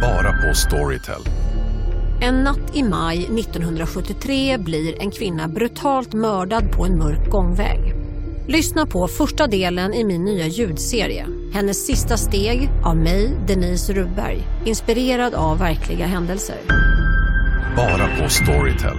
Bara på Storytel. En natt i maj 1973 blir en kvinna brutalt mördad på en mörk gångväg. Lyssna på första delen i min nya ljudserie. Hennes sista steg av mig, Denise Rubberg. Inspirerad av verkliga händelser. Bara på Storytel.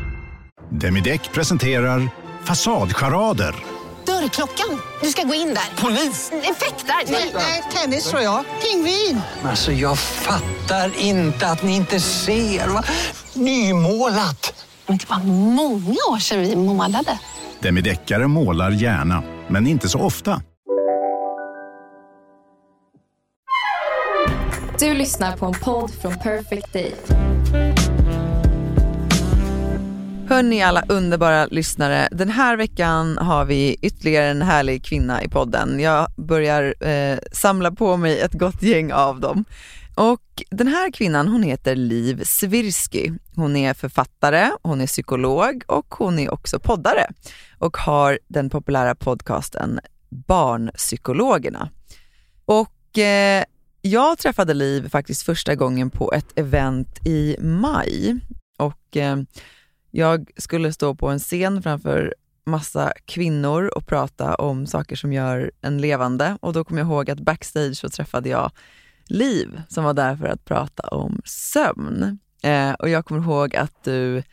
Demideck presenterar Fasadcharader. Dörrklockan. Du ska gå in där. Polis? Effektar? Nej, tennis tror jag. Pingvin. Alltså jag fattar inte att ni inte ser. Va? Nymålat! Men det var många år sedan vi målade. Demideckare målar gärna, men inte så ofta. Du lyssnar på en podd från Perfect Day. Hörni alla underbara lyssnare, den här veckan har vi ytterligare en härlig kvinna i podden. Jag börjar eh, samla på mig ett gott gäng av dem. Och den här kvinnan hon heter Liv Svirsky. Hon är författare, hon är psykolog och hon är också poddare och har den populära podcasten Barnpsykologerna. Och eh, jag träffade Liv faktiskt första gången på ett event i maj och eh, jag skulle stå på en scen framför massa kvinnor och prata om saker som gör en levande och då kom jag ihåg att backstage så träffade jag Liv som var där för att prata om sömn. Eh, och jag kommer ihåg att du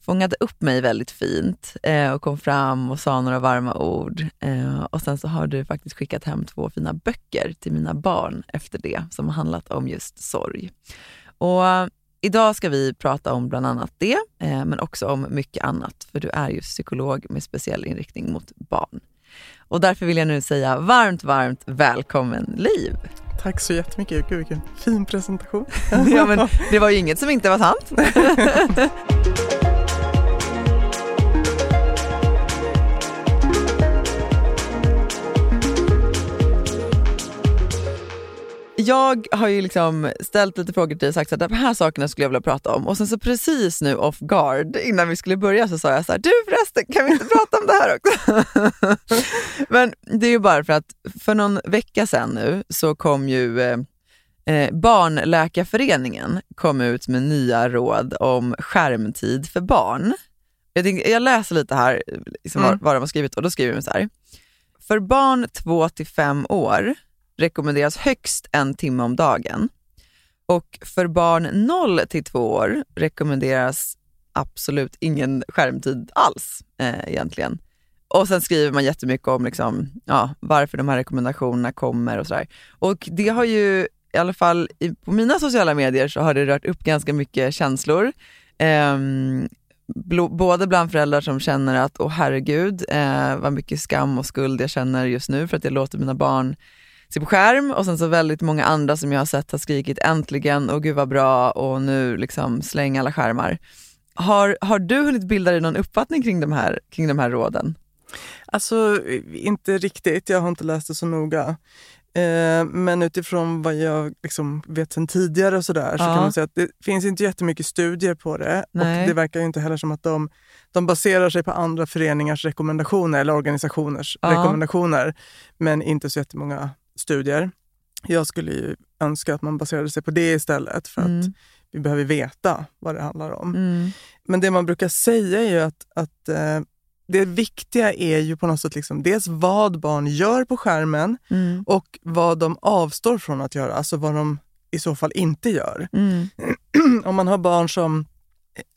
fångade upp mig väldigt fint eh, och kom fram och sa några varma ord. Eh, och sen så har du faktiskt skickat hem två fina böcker till mina barn efter det som har handlat om just sorg. Och Idag ska vi prata om bland annat det, eh, men också om mycket annat, för du är ju psykolog med speciell inriktning mot barn. Och därför vill jag nu säga varmt, varmt välkommen Liv! Tack så jättemycket, gud vilken fin presentation. ja, men det var ju inget som inte var sant. jag har ju liksom ställt lite frågor till dig och sagt att de här sakerna skulle jag vilja prata om. Och sen så precis nu off guard innan vi skulle börja så sa jag så här, du förresten kan vi inte prata om det här också? Men det är ju bara för att för någon vecka sedan nu så kom ju eh, eh, Barnläkarföreningen kom ut med nya råd om skärmtid för barn. Jag, tänkte, jag läser lite här liksom mm. vad, vad de har skrivit och då skriver de så här. För barn 2 till 5 år rekommenderas högst en timme om dagen. Och för barn 0 till 2 år rekommenderas absolut ingen skärmtid alls eh, egentligen. Och sen skriver man jättemycket om liksom, ja, varför de här rekommendationerna kommer och sådär. Och det har ju, i alla fall i, på mina sociala medier så har det rört upp ganska mycket känslor. Eh, både bland föräldrar som känner att, åh herregud, eh, vad mycket skam och skuld jag känner just nu för att jag låter mina barn se på skärm och sen så väldigt många andra som jag har sett har skrikit äntligen och gud vad bra och nu liksom släng alla skärmar. Har, har du hunnit bilda dig någon uppfattning kring de här, kring de här råden? Alltså inte riktigt, jag har inte läst det så noga. Eh, men utifrån vad jag liksom vet sen tidigare och sådär ja. så kan man säga att det finns inte jättemycket studier på det. Nej. Och det verkar inte heller som att de, de baserar sig på andra föreningars rekommendationer eller organisationers ja. rekommendationer. Men inte så jättemånga studier. Jag skulle ju önska att man baserade sig på det istället för mm. att vi behöver veta vad det handlar om. Mm. Men det man brukar säga är ju att, att eh, det viktiga är ju på något sätt liksom, dels vad barn gör på skärmen mm. och vad de avstår från att göra, alltså vad de i så fall inte gör. Mm. om man har barn som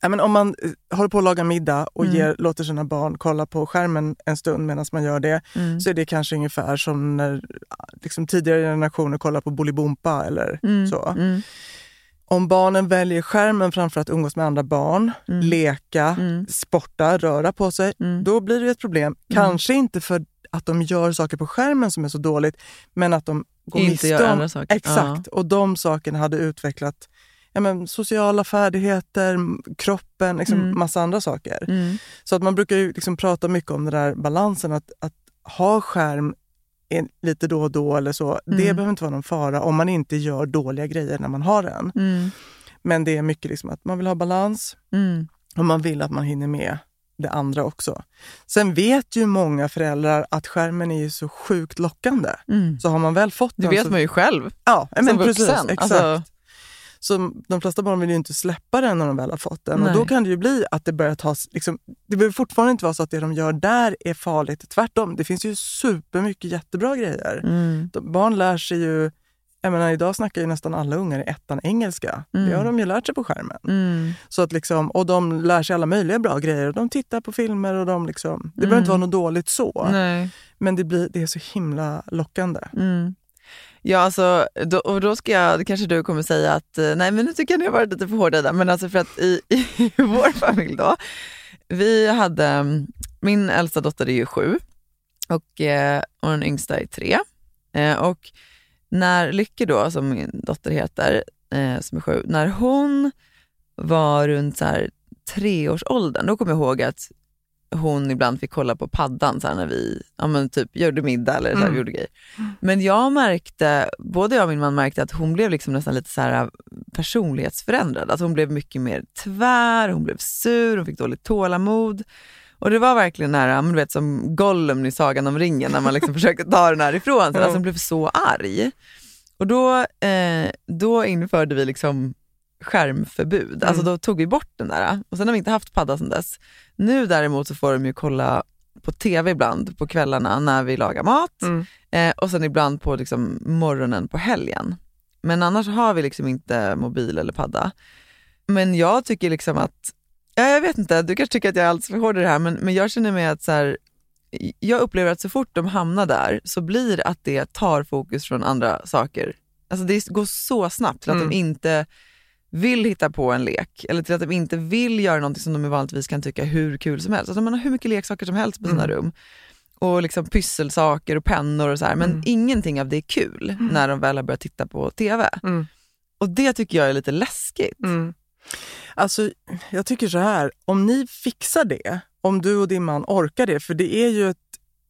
Ja, men om man eh, håller på att laga middag och mm. ger, låter sina barn kolla på skärmen en stund medan man gör det, mm. så är det kanske ungefär som när liksom, tidigare generationer kollar på Bolibompa eller mm. så. Mm. Om barnen väljer skärmen framför att umgås med andra barn, mm. leka, mm. sporta, röra på sig, då blir det ett problem. Kanske inte för att de gör saker på skärmen som är så dåligt, men att de går inte miste om... andra saker. Exakt. Ja. Och de sakerna hade utvecklat ja, men, sociala färdigheter, kroppen, liksom, mm. massa andra saker. Mm. Så att man brukar ju liksom prata mycket om den där balansen, att, att ha skärm lite då och då eller så, mm. det behöver inte vara någon fara om man inte gör dåliga grejer när man har den. Mm. Men det är mycket liksom att man vill ha balans mm. och man vill att man hinner med det andra också. Sen vet ju många föräldrar att skärmen är så sjukt lockande. Mm. Så har man väl fått det den... Det vet så... man ju själv ja, men som precis, vuxen. Exakt. Alltså... Så de flesta barn vill ju inte släppa den när de väl har fått den. Nej. Och då kan det ju bli att det börjar tas... Liksom, det behöver fortfarande inte vara så att det de gör där är farligt. Tvärtom, det finns ju supermycket jättebra grejer. Mm. De, barn lär sig ju... Jag menar, idag snackar ju nästan alla ungar i ettan engelska. Mm. Det har de ju lärt sig på skärmen. Mm. Så att liksom, och de lär sig alla möjliga bra grejer. Och de tittar på filmer och de liksom... Det Mm. behöver inte vara något dåligt så. Nej. Men det, blir, det är så himla lockande. Mm. Ja, alltså, då, och då ska jag, kanske du kommer säga att eh, nej men nu tycker jag ni har varit lite för hårda där. Men alltså för att i, i vår familj då, vi hade, mm, min äldsta dotter är ju sju och, eh, och den yngsta är tre. Eh, och när Lycke då, som min dotter heter, eh, som är sju, när hon var runt så här treårsåldern, då kommer jag ihåg att hon ibland fick kolla på paddan så när vi ja, men typ gjorde middag eller så Mm. gjorde grejer. Men jag märkte, både jag och min man märkte att hon blev liksom nästan lite så här personlighetsförändrad. Att hon blev mycket mer tvär, hon blev sur, hon fick dåligt tålamod. Och det var verkligen nära, men du vet som Gollum i Sagan om ringen när man liksom försökte ta den härifrån. Så, alltså hon blev så arg. Och då, eh, då införde vi liksom skärmförbud. Alltså då tog vi bort den där och sen har vi inte haft padda sedan dess. Nu däremot så får de ju kolla på TV ibland på kvällarna när vi lagar mat Mm. eh, och sen ibland på liksom morgonen på helgen. Men annars har vi liksom inte mobil eller padda. Men jag tycker liksom att, ja, jag vet inte, du kanske tycker att jag är alldeles för hård i det här men, men jag känner mig att så här, jag upplever att så fort de hamnar där så blir att det tar fokus från andra saker. Alltså det går så snabbt till att Mm. de inte vill hitta på en lek eller till att de inte vill göra någonting som de vanligtvis kan tycka hur kul som helst. Alltså man har hur mycket leksaker som helst på sina Mm. rum och liksom pysselsaker och pennor och så här. men Mm. ingenting av det är kul när de väl har börjat titta på TV. Mm. Och det tycker jag är lite läskigt. Mm. Alltså, jag tycker så här, om ni fixar det, om du och din man orkar det, för det är ju ett,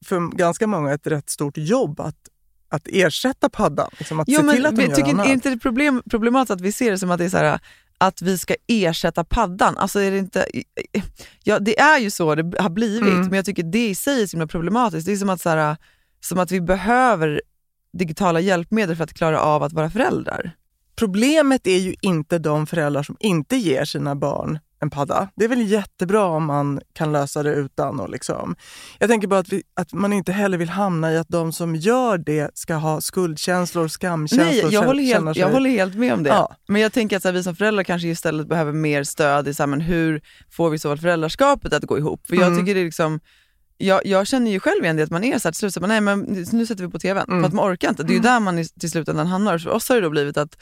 för ganska många ett rätt stort jobb att, att ersätta paddan. Liksom att Jo, se men till att de gör tycker, annat. är inte det problem, problematiskt att vi ser det som att det är så här, att vi ska ersätta paddan? Alltså är det inte... Ja, det är ju så det har blivit, Mm. men jag tycker det i sig är så himla problematiskt. Det är som att, så här, som att vi behöver digitala hjälpmedel för att klara av att vara föräldrar. Problemet är ju inte de föräldrar som inte ger sina barn en padda. Det är väl jättebra om man kan lösa det utan. Och liksom. Jag tänker bara att, vi, att man inte heller vill hamna i att de som gör det ska ha skuldkänslor, skamkänslor. Nej, jag håller, helt, sig- jag håller helt med om det. Ja. Men jag tänker att här, vi som föräldrar kanske istället behöver mer stöd i så här, men hur får vi så väl föräldraskapet att gå ihop? För jag Mm. tycker det är liksom jag, jag känner ju själv igen det att man är så här till slut, så här, nej men nu sätter vi på tvn, Mm. för att man orkar inte. Det är ju där man i, till slutändan hamnar. För oss har det då blivit att,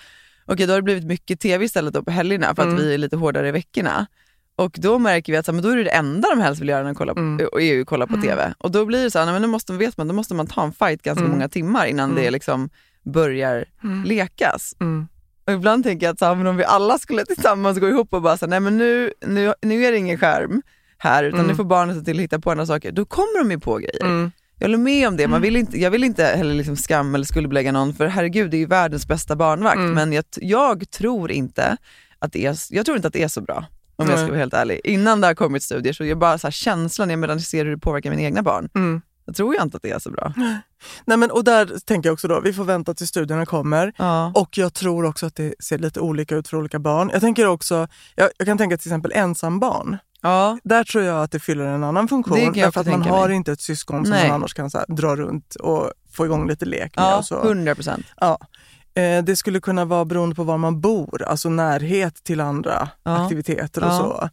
okej då har det blivit mycket tv istället då på helgerna för att Mm. vi är lite hårdare i veckorna. Och då märker vi att så här, men då är det det enda de helst vill göra när de kollar på, Mm. och är ju att kolla på tv. Och då blir det så här, nej, men då måste, vet man, då måste man ta en fight ganska Mm. många timmar innan Mm. det liksom börjar Mm. lekas. Mm. Och ibland tänker jag att så här, men om vi alla skulle tillsammans gå ihop och bara säga nej men nu, nu, nu är det ingen skärm här utan Mm. nu får barnen se till att hitta på andra saker. Då kommer de ju på grejer. Mm. Jag håller med om det. Man vill inte, jag vill inte heller liksom skam eller skuldbelägga någon för herregud det är ju världens bästa barnvakt. Mm. Men jag, jag tror inte att det är, jag tror inte att det är så bra. Om jag ska vara helt ärlig. Innan det har kommit studier så jag bara så här, känslan är medan jag ser hur det påverkar mina egna barn. Mm. Jag tror jag inte att det är så bra. Nej, men, och där tänker jag också då, vi får vänta tills studierna kommer. Ja. Och jag tror också att det ser lite olika ut för olika barn. Jag tänker också, jag, jag kan tänka till exempel ensambarn. Ja. Där tror jag att det fyller en annan funktion. Därför också att man har mig. inte ett syskon som Nej. man annars kan så här, dra runt och få igång lite lek med. Ja, och så. 100 procent. Ja. Eh, det skulle kunna vara beroende på var man bor, alltså närhet till andra Ja. aktiviteter och Ja. så.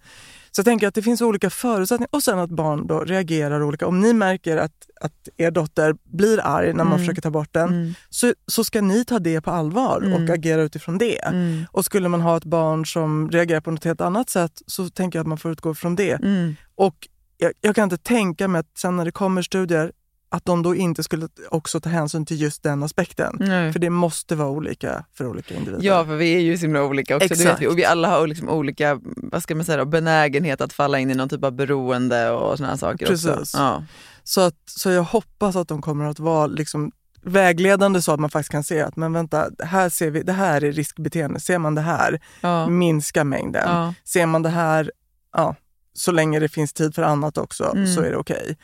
Så jag tänker att det finns olika förutsättningar och sen att barn då reagerar olika. Om ni märker att, att er dotter blir arg när man Mm. försöker ta bort den Mm. så, så ska ni ta det på allvar Mm. och agera utifrån det. Mm. Och skulle man ha ett barn som reagerar på något helt annat sätt så tänker jag att man får utgå från det. Mm. Och jag, jag kan inte tänka mig att sen när det kommer studier att de då inte skulle också ta hänsyn till just den aspekten. Nej. För det måste vara olika för olika individer. Ja, för vi är ju så himla olika också. Exakt. vi. Och vi alla har liksom olika vad ska man säga då, benägenhet att falla in i någon typ av beroende och såna här saker också. Precis. Ja. Så, att, så jag hoppas att de kommer att vara liksom vägledande så att man faktiskt kan se att men vänta, här ser vi, det här är riskbeteende. Ser man det här, Ja. minska mängden. Ja. Ser man det här, ja, så länge det finns tid för annat också Mm. så är det okej.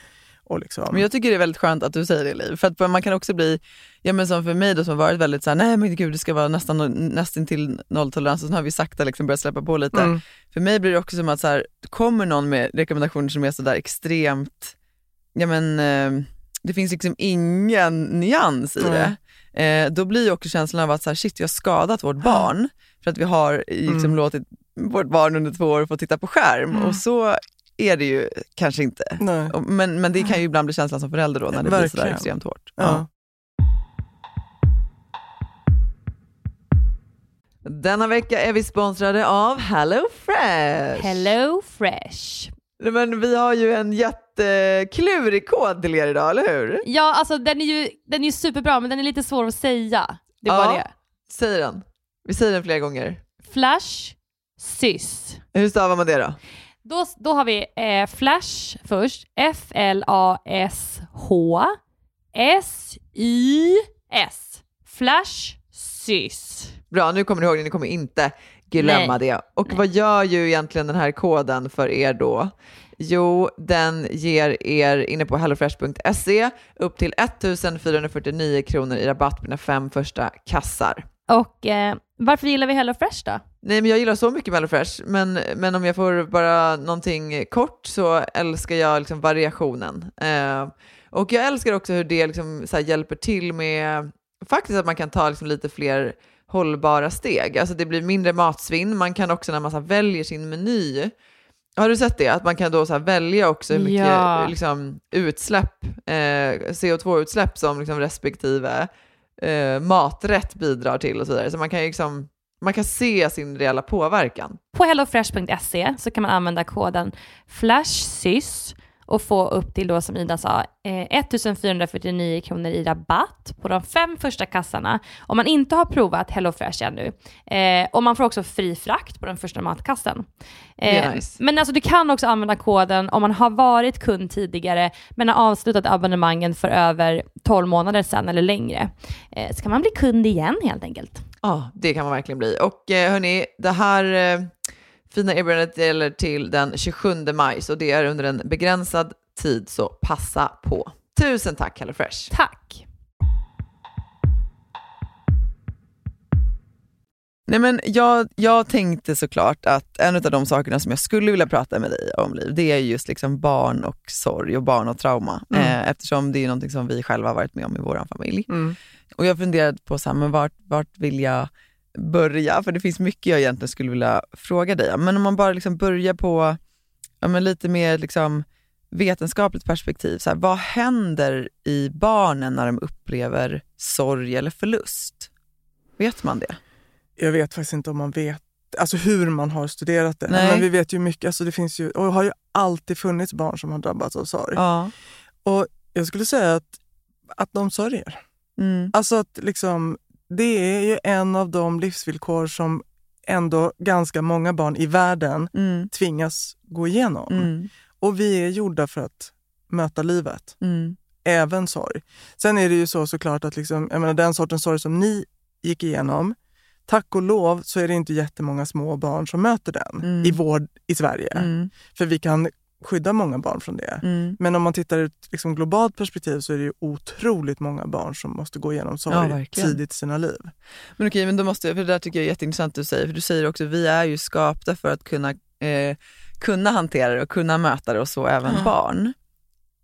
Och liksom, Men jag tycker det är väldigt skönt att du säger det Liv, för att man kan också bli, ja men som för mig då som har varit väldigt såhär, nej men gud det ska vara nästan, nästan till nolltolerans och så har vi sakta liksom börjat släppa på lite. Mm. För mig blir det också som att så här, kommer någon med rekommendationer som är sådär extremt, ja men eh, det finns liksom ingen nyans i det. Eh, då blir ju också känslan av att så här, shit vi har skadat vårt barn för att vi har liksom Mm. låtit vårt barn under två år få titta på skärm Mm. och så är det ju kanske inte. Nej. Men, men det kan ju ibland bli känslan som förälder då när det blir sådär Verkligen. extremt hårt. Ja. Denna vecka är vi sponsrade av Hello Fresh. Hello Fresh. Men vi har ju en jätteklurig kod till er idag, eller hur? Ja, alltså den är ju den är ju superbra men den är lite svår att säga. Det var Ja. det. Säg den. Vi säger den flera gånger. Flash, sys. Hur stavar man det då? Då, då har vi eh, Flash först. F-L-A-S-H S-Y-S. Flash, sys. Bra, nu kommer ni ihåg det, ni kommer inte glömma Nej. det. Och vad gör ju egentligen den här koden för er då? Jo, den ger er inne på hellofresh.se upp till 1449 kronor i rabatt på dina fem första kassar. Och eh, varför gillar vi Hello Fresh då? Nej, men jag gillar så mycket HelloFresh, men, men om jag får bara någonting kort så älskar jag liksom variationen. Eh, och jag älskar också hur det liksom så hjälper till med faktiskt att man kan ta liksom lite fler hållbara steg. Alltså det blir mindre matsvinn. Man kan också när man så väljer sin meny, har du sett det? Att man kan då så välja också hur mycket Ja. liksom, utsläpp, eh, CO2-utsläpp som liksom respektive eh, maträtt bidrar till och så vidare. Så man kan ju liksom man kan se sin reella påverkan. På hellofresh.se så kan man använda koden FLASHSYS och få upp till då som Ida sa eh, 1449 kronor i rabatt på de fem första kassarna om man inte har provat HelloFresh ännu. Eh, och man får också fri frakt på den första matkassen. Eh, nice. Men alltså du kan också använda koden om man har varit kund tidigare men har avslutat abonnemangen för över 12 månader sedan eller längre. Eh, så kan man bli kund igen helt enkelt. Ja, det kan man verkligen bli. Och eh, hörni, det här eh, fina erbjudandet gäller till den 27 maj, så det är under en begränsad tid, så passa på. Tusen tack HelloFresh! Tack! Nej, men jag, jag tänkte såklart att en av de sakerna som jag skulle vilja prata med dig om, Liv, det är just liksom barn och sorg och barn och trauma. Mm. Eh, eftersom det är någonting som vi själva har varit med om i vår familj. Mm. Och jag funderade på så här, men vart, vart vill jag börja? För det finns mycket jag egentligen skulle vilja fråga dig om. Men om man bara liksom börjar på ja, men lite mer liksom vetenskapligt perspektiv. Så här, vad händer i barnen när de upplever sorg eller förlust? Vet man det? Jag vet faktiskt inte om man vet alltså hur man har studerat det. Nej. Men vi vet ju mycket. Alltså det finns ju, och har ju alltid funnits barn som har drabbats av sorg. Ja. Och jag skulle säga att, att de sörjer. Mm. Alltså att liksom, det är ju en av de livsvillkor som ändå ganska många barn i världen Mm. tvingas gå igenom. Mm. Och vi är gjorda för att möta livet, Mm. även sorg. Sen är det ju så såklart att liksom, jag menar, den sortens sorg som ni gick igenom, tack och lov så är det inte jättemånga små barn som möter den Mm. i vård i Sverige. Mm. För vi kan skydda många barn från det. Mm. Men om man tittar ur ett liksom globalt perspektiv så är det ju otroligt många barn som måste gå igenom Ja, sorg verkligen. tidigt i sina liv. Men okej, men då måste jag, för det där tycker jag är jätteintressant du säger, för du säger också vi är ju skapta för att kunna, eh, kunna hantera det och kunna möta det och så även Ja. barn.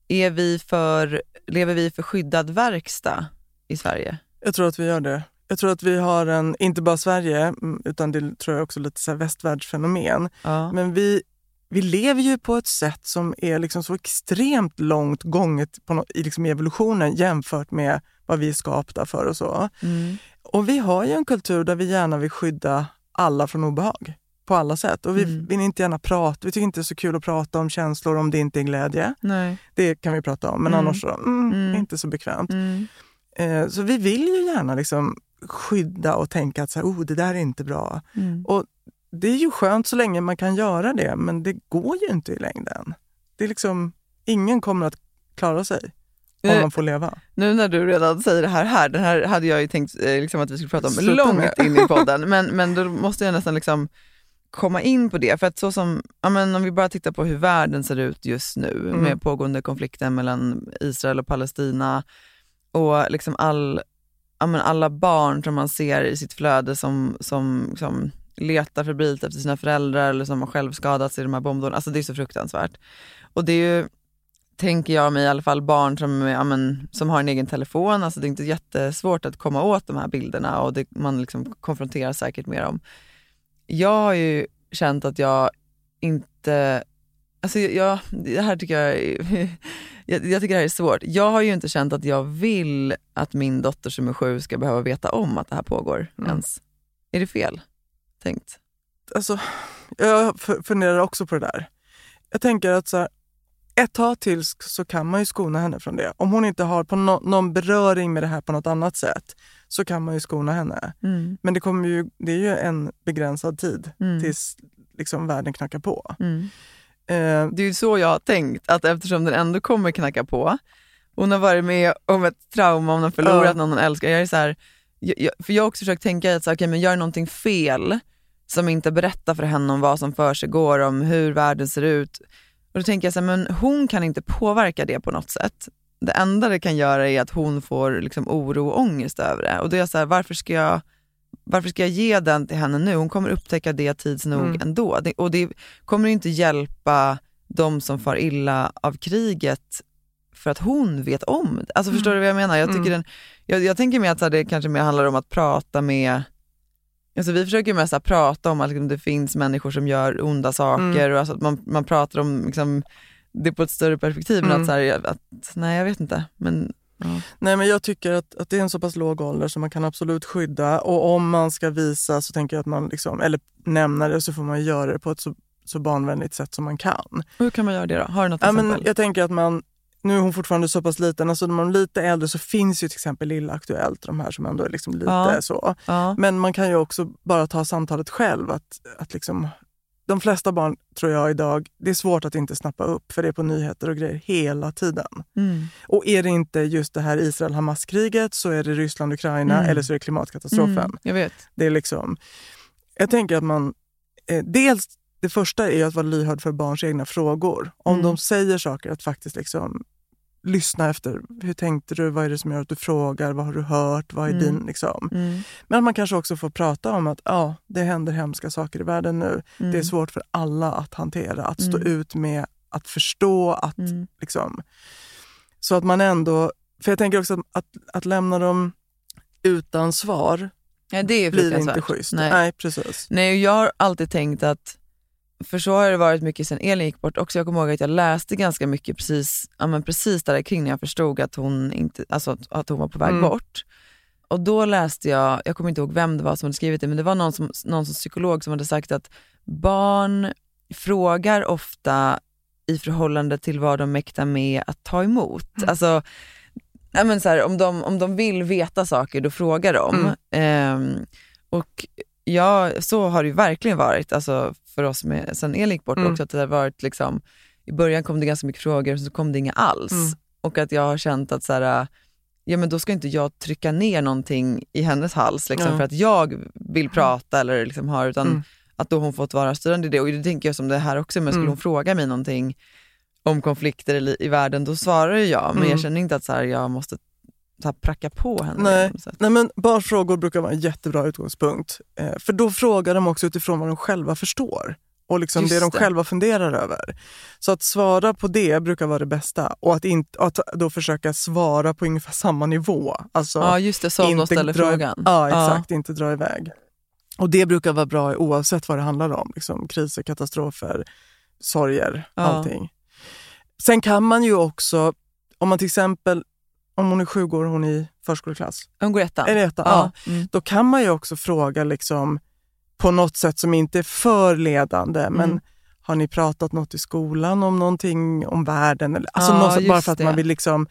Är vi för, lever vi för skyddad verkstad i Sverige? Jag tror att vi gör det. Jag tror att vi har en, inte bara Sverige, mm, utan det tror jag också lite så här västvärldsfenomen. Ja. Men vi, vi lever ju på ett sätt som är liksom så extremt långt gånget på något, i liksom evolutionen jämfört med vad vi är skapta för och så. Mm. Och vi har ju en kultur där vi gärna vill skydda alla från obehag på alla sätt. Och vi Mm. vill inte gärna prata, vi tycker inte det är så kul att prata om känslor om det inte är glädje. Nej. Det kan vi prata om, men Mm. annars så, mm, Mm. inte så bekvämt. Mm. Eh, så vi vill ju gärna liksom skydda och tänka att så här, oh, det där är inte bra. Mm. Och det är ju skönt så länge man kan göra det, men det går ju inte i längden. Det är liksom, ingen kommer att klara sig om man får leva. Nu när du redan säger det här, här den här hade jag ju tänkt eh, liksom att vi skulle prata om Sluta långt med. in i podden, men, men då måste jag nästan liksom komma in på det. För att så som, ja, men om vi bara tittar på hur världen ser ut just nu Mm. med pågående konflikten mellan Israel och Palestina och liksom all, ja, alla barn som man ser i sitt flöde som, som, som letar febrilt efter sina föräldrar eller som har själv skadats i de här bombdåden. Alltså det är så fruktansvärt. Och det är ju, tänker jag mig i alla fall, barn som, ja, men, som har en egen telefon. Alltså det är inte jättesvårt att komma åt de här bilderna och det, man liksom konfronteras säkert med dem. Jag har ju känt att jag inte, alltså jag, det här tycker jag, jag, jag tycker det här är svårt. Jag har ju inte känt att jag vill att min dotter som är sju ska behöva veta om att det här pågår Mm. ens. Är det fel tänkt? Alltså, jag funderar också på det där. Jag tänker att så här, ett tag till så kan man ju skona henne från det. Om hon inte har på nå- någon beröring med det här på något annat sätt så kan man ju skona henne. Mm. Men det, kommer ju, det är ju en begränsad tid Mm. tills liksom, världen knackar på. Mm. Eh, Det är ju så jag har tänkt, att eftersom den ändå kommer knacka på, hon har varit med om ett trauma, hon har förlorat Ja. någon hon älskar. Jag är så här, jag, jag, för jag har också försökt tänka att så, okay, men gör någonting fel som inte berättar för henne om vad som för sig går, om hur världen ser ut. Och då tänker jag så här, men hon kan inte påverka det på något sätt. Det enda det kan göra är att hon får liksom oro och ångest över det. Och då är jag så här, varför ska jag varför ska jag ge den till henne nu? Hon kommer upptäcka det tids nog Mm. ändå. Det, och det kommer inte hjälpa de som far illa av kriget för att hon vet om det. Alltså förstår du vad jag menar? Jag, tycker Mm. den, jag, jag tänker mer att det kanske mer handlar om att prata med Alltså vi försöker mest så här, prata om att liksom, det finns människor som gör onda saker Mm. och alltså, att man, man pratar om liksom, det på ett större perspektiv. Men Mm. att, så här, att, nej jag vet inte. Men, ja. Nej, men jag tycker att, att det är en så pass låg ålder som man kan absolut skydda. Och om man ska visa så tänker jag att man, liksom, eller nämna det, så får man göra det på ett så, så barnvänligt sätt som man kan. Hur kan man göra det då? Har du något Ja, exempel? men jag tänker att man, nu är hon fortfarande så pass liten, alltså när man är lite äldre så finns ju till exempel Lilla Aktuellt, de här som ändå är liksom lite Ja. så. ja. Men man kan ju också bara ta samtalet själv. Att, att liksom, de flesta barn tror jag idag, det är svårt att inte snappa upp för det är på nyheter och grejer hela tiden. Mm. Och är det inte just det här Israel-Hamas-kriget så är det Ryssland-Ukraina Mm. eller så är det klimatkatastrofen. Mm, jag vet. Det är liksom, jag tänker att man... Eh, dels, det första är att vara lyhörd för barns egna frågor. Om Mm. de säger saker, att faktiskt liksom lyssna efter. Hur tänkte du? Vad är det som gör att du frågar? Vad har du hört? Vad är Mm. din... Liksom. Mm. Men att man kanske också får prata om att ja, det händer hemska saker i världen nu. Mm. Det är svårt för alla att hantera, att stå Mm. ut med, att förstå. att Mm. liksom, Så att man ändå... För jag tänker också att, att, att lämna dem utan svar Ja, det är blir inte schysst. Nej. Nej, precis. Nej, jag har alltid tänkt att, för så har det varit mycket sen Elin gick bort också. Jag kommer ihåg att jag läste ganska mycket precis, ja, men precis där kring när jag förstod att hon, inte, alltså att, hon var på väg Mm. bort. Och då läste jag, jag kommer inte ihåg vem det var som hade skrivit det, men det var någon, som, någon som psykolog som hade sagt att barn frågar ofta i förhållande till vad de mäktar med att ta emot. Mm. Alltså, ja, men så här, om, de, om de vill veta saker, då frågar de. Mm. Ehm, och ja, så har det verkligen varit alltså, för oss med, sen Elin gick bort Mm. också. Att det har varit liksom, I början kom det ganska mycket frågor och så kom det inga alls. Mm. Och att jag har känt att så här, ja, men då ska inte jag trycka ner någonting i hennes hals liksom, Ja. för att jag vill prata eller liksom har, utan Mm. att då hon fått vara styrande i det. Och det tänker jag som det här också, men skulle Mm. hon fråga mig någonting om konflikter i, världen, då svarar jag. Men Mm. jag känner inte att så här, jag måste så här, pracka på henne. Nej. sätt. Nej, men barns frågor brukar vara en jättebra utgångspunkt. Eh, för då frågar de också utifrån vad de själva förstår och liksom Just det de det. själva funderar över. Så att svara på det brukar vara det bästa och att, inte, att då försöka svara på ungefär samma nivå. Alltså, Ja just det, som de ställer dra, frågan. Ja, exakt. Inte dra iväg. Och det brukar vara bra oavsett vad det handlar om. Liksom, kriser, katastrofer, sorger, Ja. allting. Sen kan man ju också, om man till exempel, om hon är sju går hon i förskoleklass. Hon går ettan. Eller ettan, ja. ja. Mm. Då kan man ju också fråga liksom, på något sätt som inte är för ledande. Men Mm. har ni pratat något i skolan om någonting om världen? Eller, alltså Ja, sätt, bara för att det. man vill liksom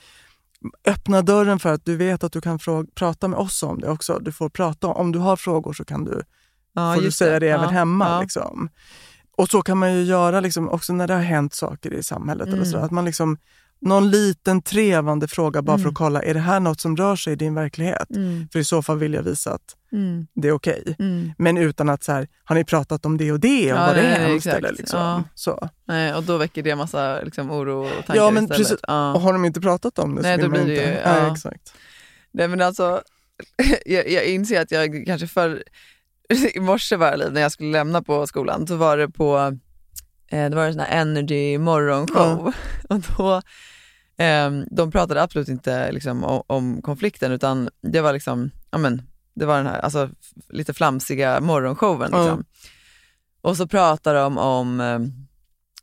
öppna dörren för att du vet att du kan fråga, prata med oss om det också. Du får prata om, om du har frågor så kan du, Ja, får du säga det, Ja, även hemma. Liksom. Och så kan man ju göra liksom, också när det har hänt saker i samhället. Eller Mm. så, att man liksom någon liten trevande fråga bara för Mm. att kolla, är det här något som rör sig i din verklighet? Mm. För i så fall vill jag visa att Mm. det är okej. Mm. Men utan att så här, har ni pratat om det och det och Ja, vad det är hemskt? Eller liksom. Ja. så. Nej, och då väcker det massa liksom, oro och tankar Ja, men istället. precis. Ja. Och har de inte pratat om det Nej, så då vill man blir det inte. ju- Nej, ja. exakt. Nej men alltså, jag, jag inser att jag kanske för i morse var det när jag skulle lämna på skolan, så var det på, eh, det var en sån här energy morgonshow och då, eh, de pratade absolut inte liksom, om, om konflikten utan det var liksom, ja men, det var den här alltså, lite flamsiga morgonshowen. Liksom. Och så pratade de om, eh,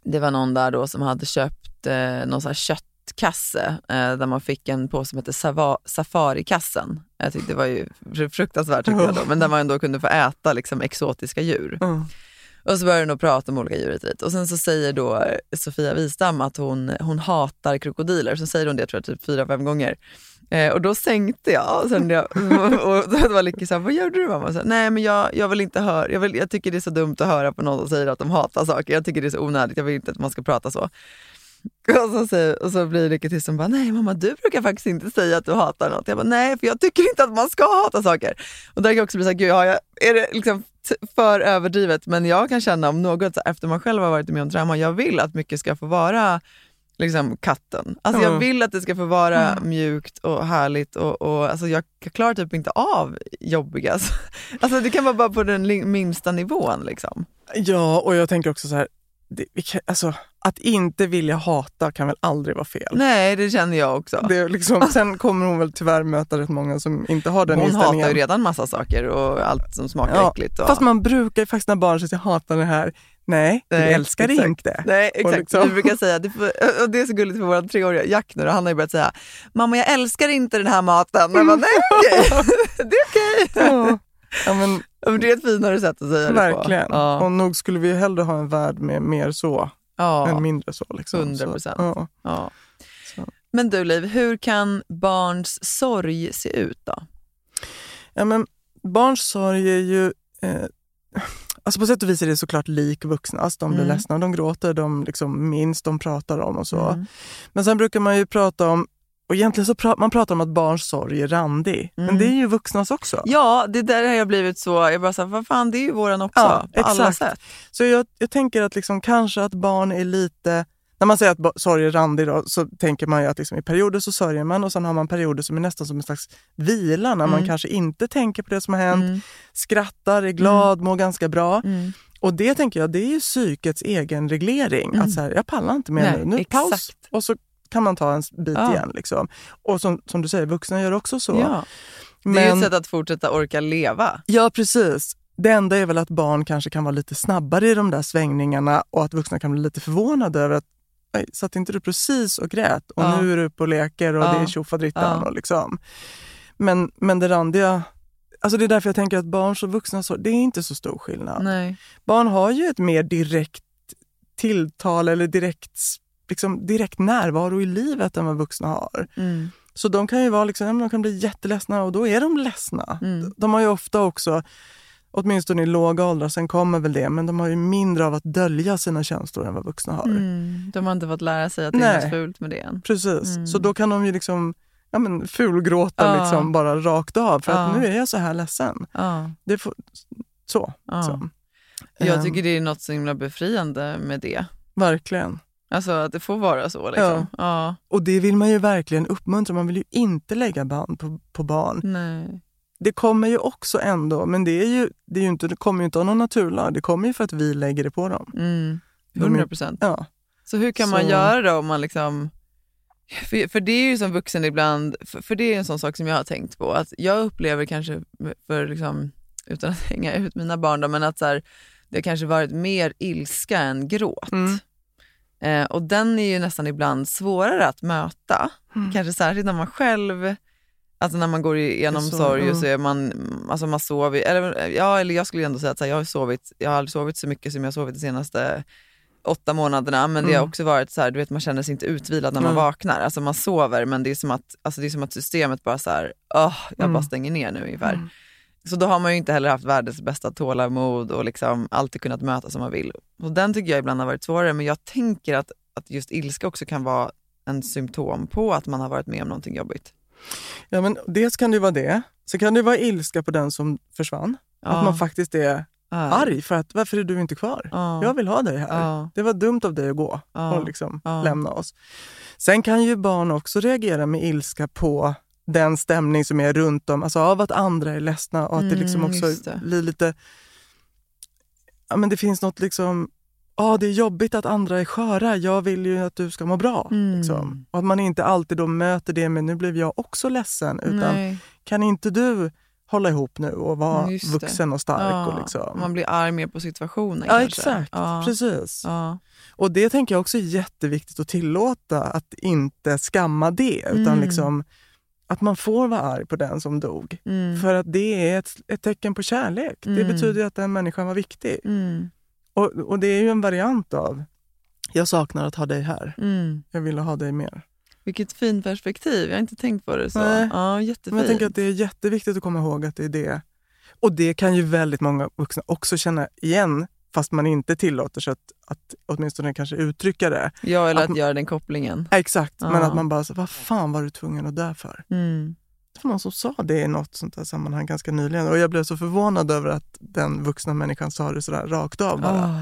det var någon där då som hade köpt eh, någon sån här köttkasse eh, där man fick en påse som hette Sava- Safarikassen. Jag tyckte det var ju fr- fruktansvärt tyckte jag då, men där man ändå kunde få äta liksom, exotiska djur. Mm. Och så börjar de prata om olika djur och sen så säger då Sofia Wistam att hon, hon hatar krokodiler. Så säger hon det tror jag typ fyra, fem gånger. Eh, och då sänkte jag. Och, sen jag och då var Licky så här, vad gjorde du mamma? Så, här, Nej men jag, jag vill inte höra, jag, vill, jag tycker det är så dumt att höra på någon som säger att de hatar saker. Jag tycker det är så onödigt, jag vill inte att man ska prata så. Och så, säger, och så blir Lykke tyst och bara, nej mamma du brukar faktiskt inte säga att du hatar något. Jag bara, nej för jag tycker inte att man ska hata saker. Och där kan jag också bli såhär, gud har jag, är det liksom för överdrivet? Men jag kan känna om något, efter man själv har varit med om trauma, jag vill att mycket ska få vara liksom katten. Alltså jag Mm. vill att det ska få vara mjukt och härligt och, och alltså jag klarar typ inte av jobbiga. Alltså det kan vara bara på den minsta nivån liksom. Ja, och jag tänker också så här, det, kan, alltså, att inte vilja hata kan väl aldrig vara fel? Nej det känner jag också. Det liksom, sen kommer hon väl tyvärr möta rätt många som inte har den Hon inställningen. hatar ju redan massa saker och allt som smakar Ja, äckligt. Och... Fast man brukar ju faktiskt när barn säger jag hatar det här. Nej, du Nej, älskar det exakt. inte. Nej exakt, liksom- vi brukar säga, det, och det är så gulligt för vår treåriga Jack nu, han har ju börjat säga Mamma jag älskar inte den här maten. Jag bara, nej okej, det är okej. Ja. Ja, men Ja, men Det är ett finare sätt att säga det på. verkligen. Ja. Och nog skulle vi hellre ha en värld med mer så Ja. än mindre så. Liksom. 100%. Så, ja. Ja. Men du Liv, hur kan barns sorg se ut då? Ja, men barns sorg är ju... Eh, alltså på sätt och vis är det såklart lik vuxnas. De blir Mm. ledsna, de gråter, de liksom minns, de pratar om och så. Mm. Men sen brukar man ju prata om, och egentligen så pra, man pratar om att barns sorg är randig. Mm. Men det är ju vuxnas också. Ja, det där har jag blivit så, jag bara såhär, vad fan det är ju våran också. Ja, på alla exakt. sätt. Så jag, jag tänker att liksom kanske att barn är lite... När man säger att sorg är randig då, så tänker man ju att liksom i perioder så sörjer man och sen har man perioder som är nästan som en slags vila när man Mm. kanske inte tänker på det som har hänt, Mm. skrattar, är glad, mår ganska bra. Mm. Och det tänker jag, det är ju psykets egen reglering. Mm. Att så här, jag pallar inte mer nu, nu exakt. paus. Och så kan man ta en bit Ja. igen. Liksom. Och som, som du säger, vuxna gör också så. Ja. Det är ju Men, ett sätt att fortsätta orka leva. ja, precis. Det enda är väl att barn kanske kan vara lite snabbare i de där svängningarna och att vuxna kan bli lite förvånade över att "Oj, satt inte du precis och grät och Ja. nu är du uppe och leker och det är tjofaderittan. Ja. Och liksom. men, men det randiga, alltså det är därför jag tänker att barns och vuxna, så, det är inte så stor skillnad. Nej. Barn har ju ett mer direkt tilltal eller direkt, liksom, direkt närvaro i livet än vad vuxna har. Mm. Så de kan ju vara liksom, de kan bli jätteledsna och då är de ledsna. Mm. De har ju ofta också, åtminstone i låga åldrar, sen kommer väl det, men de har ju mindre av att dölja sina känslor än vad vuxna har. Mm. De har inte fått lära sig att det är något fult med det än. Precis, Mm. så då kan de ju liksom ja, men fulgråta Ja. liksom bara rakt av för att Ja. nu är jag så här ledsen. Ja. Det får, så. Ja. så. Jag Ehm, tycker det är något så himla befriande med det. Verkligen. Alltså att det får vara så. Liksom. Ja. Och det vill man ju verkligen uppmuntra. Man vill ju inte lägga band på, på barn. Nej. Det kommer ju också ändå, men det, är ju, det, är ju inte, det kommer ju inte av någon naturlag. Det kommer ju för att vi lägger det på dem. Mm. De är- 100 procent. Ja. Så hur kan man Så- göra då om man liksom... För, för det är ju som vuxen ibland, för, för det är en sån sak som jag har tänkt på, att jag upplever kanske, för liksom, utan att hänga ut mina barn då, men att så här, det kanske varit mer ilska än gråt. Mm. Eh, och den är ju nästan ibland svårare att möta. Mm. Kanske särskilt när man själv, alltså när man går igenom Så, sorg och mm. så är man, alltså man sover, eller, ja, eller jag skulle ändå säga att här, jag har sovit, jag har aldrig sovit så mycket som jag har sovit de senaste åtta månaderna men det har Mm. också varit så här, du vet man känner sig inte utvilad när man Mm. vaknar. Alltså man sover men det är som att, alltså det är som att systemet bara så här, åh, jag Mm. bara stänger ner nu ungefär. Så då har man ju inte heller haft världens bästa tålamod och liksom alltid kunnat möta som man vill. Och den tycker jag ibland har varit svårare men jag tänker att, att just ilska också kan vara en symptom på att man har varit med om någonting jobbigt. Ja, men dels kan det ju vara det. Sen kan det vara ilska på den som försvann. Ja. Att man faktiskt är Ja. arg för att varför är du inte kvar? Ja. Jag vill ha dig här. Det var dumt av dig att gå och liksom lämna oss. Sen kan ju barn också reagera med ilska på den stämning som är runt om, alltså av att andra är ledsna och att det liksom Mm, också det. blir lite... Ja, men det finns något liksom... Ja, det är jobbigt att andra är sköra. Jag vill ju att du ska må bra. Mm. Liksom. Och att man inte alltid då möter det med nu blev jag också ledsen. Utan Nej. kan inte du hålla ihop nu och vara Mm, vuxen och stark? Ja, Och liksom. Man blir arg mer på situationen Ja, kanske. exakt. Ja. Precis. Ja. Och det tänker jag också är jätteviktigt att tillåta, att inte skamma det. Utan Mm. liksom att man får vara arg på den som dog. Mm. För att det är ett, ett tecken på kärlek. Det Mm. betyder ju att den människan var viktig. Mm. Och, och det är ju en variant av jag saknar att ha dig här. Mm. Jag vill ha dig mer. Vilket fint perspektiv. Jag har inte tänkt på det så. Nej. Ja, jättefint. Men jag tänker att det är jätteviktigt att komma ihåg att det är det. Och det kan ju väldigt många vuxna också känna igen fast man inte tillåter sig att, att åtminstone kanske uttrycka det. Ja, eller att- att, göra den kopplingen. Ja, exakt, men Ja. att man bara, så, vad fan var du tvungen att dö för? Mm. Det var någon som sa det i något sånt där sammanhang ganska nyligen och jag blev så förvånad över att den vuxna människan sa det sådär rakt av bara. Ah.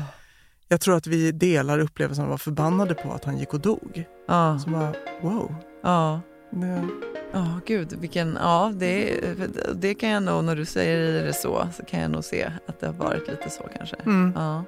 Jag tror att vi delar upplevelsen av att vara förbannade på att han gick och dog. Ja, Så bara, wow. Ja. Ja, gud, vilken, ja, det, det kan jag nog, när du säger det så, så kan jag nog se att det har varit lite så kanske. mm. Ja.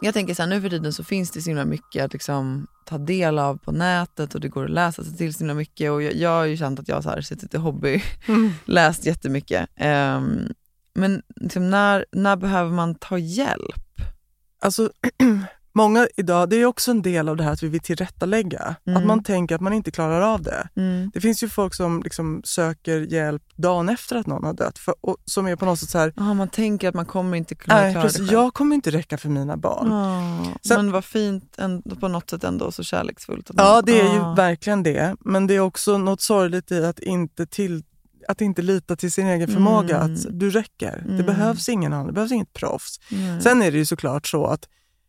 Jag tänker så här, nu för tiden så finns det så himla mycket att liksom ta del av på nätet och det går att läsa sig till så himla mycket och jag, jag har ju känt att jag har så här suttit i hobby, Mm. läst jättemycket. Um, men liksom när, när behöver man ta hjälp? Alltså, många idag, det är också en del av det här att vi vill tillrättalägga. Mm. Att man tänker att man inte klarar av det. Mm. Det finns ju folk som liksom söker hjälp dagen efter att någon har dött. För, och, som är på något sätt så här, Ja, man tänker att man kommer inte kunna nej, klara det precis, själv. jag kommer inte räcka för mina barn. Ja, Sen- men vad fint ändå, på något sätt ändå så kärleksfullt. Att Ja, man- det är ju Ja. verkligen det. Men det är också något sorgligt i att inte, till, att inte lita till sin egen förmåga. Mm. Att du räcker. Det Mm. behövs ingen annan, det behövs inget proffs. Sen är det ju såklart så att,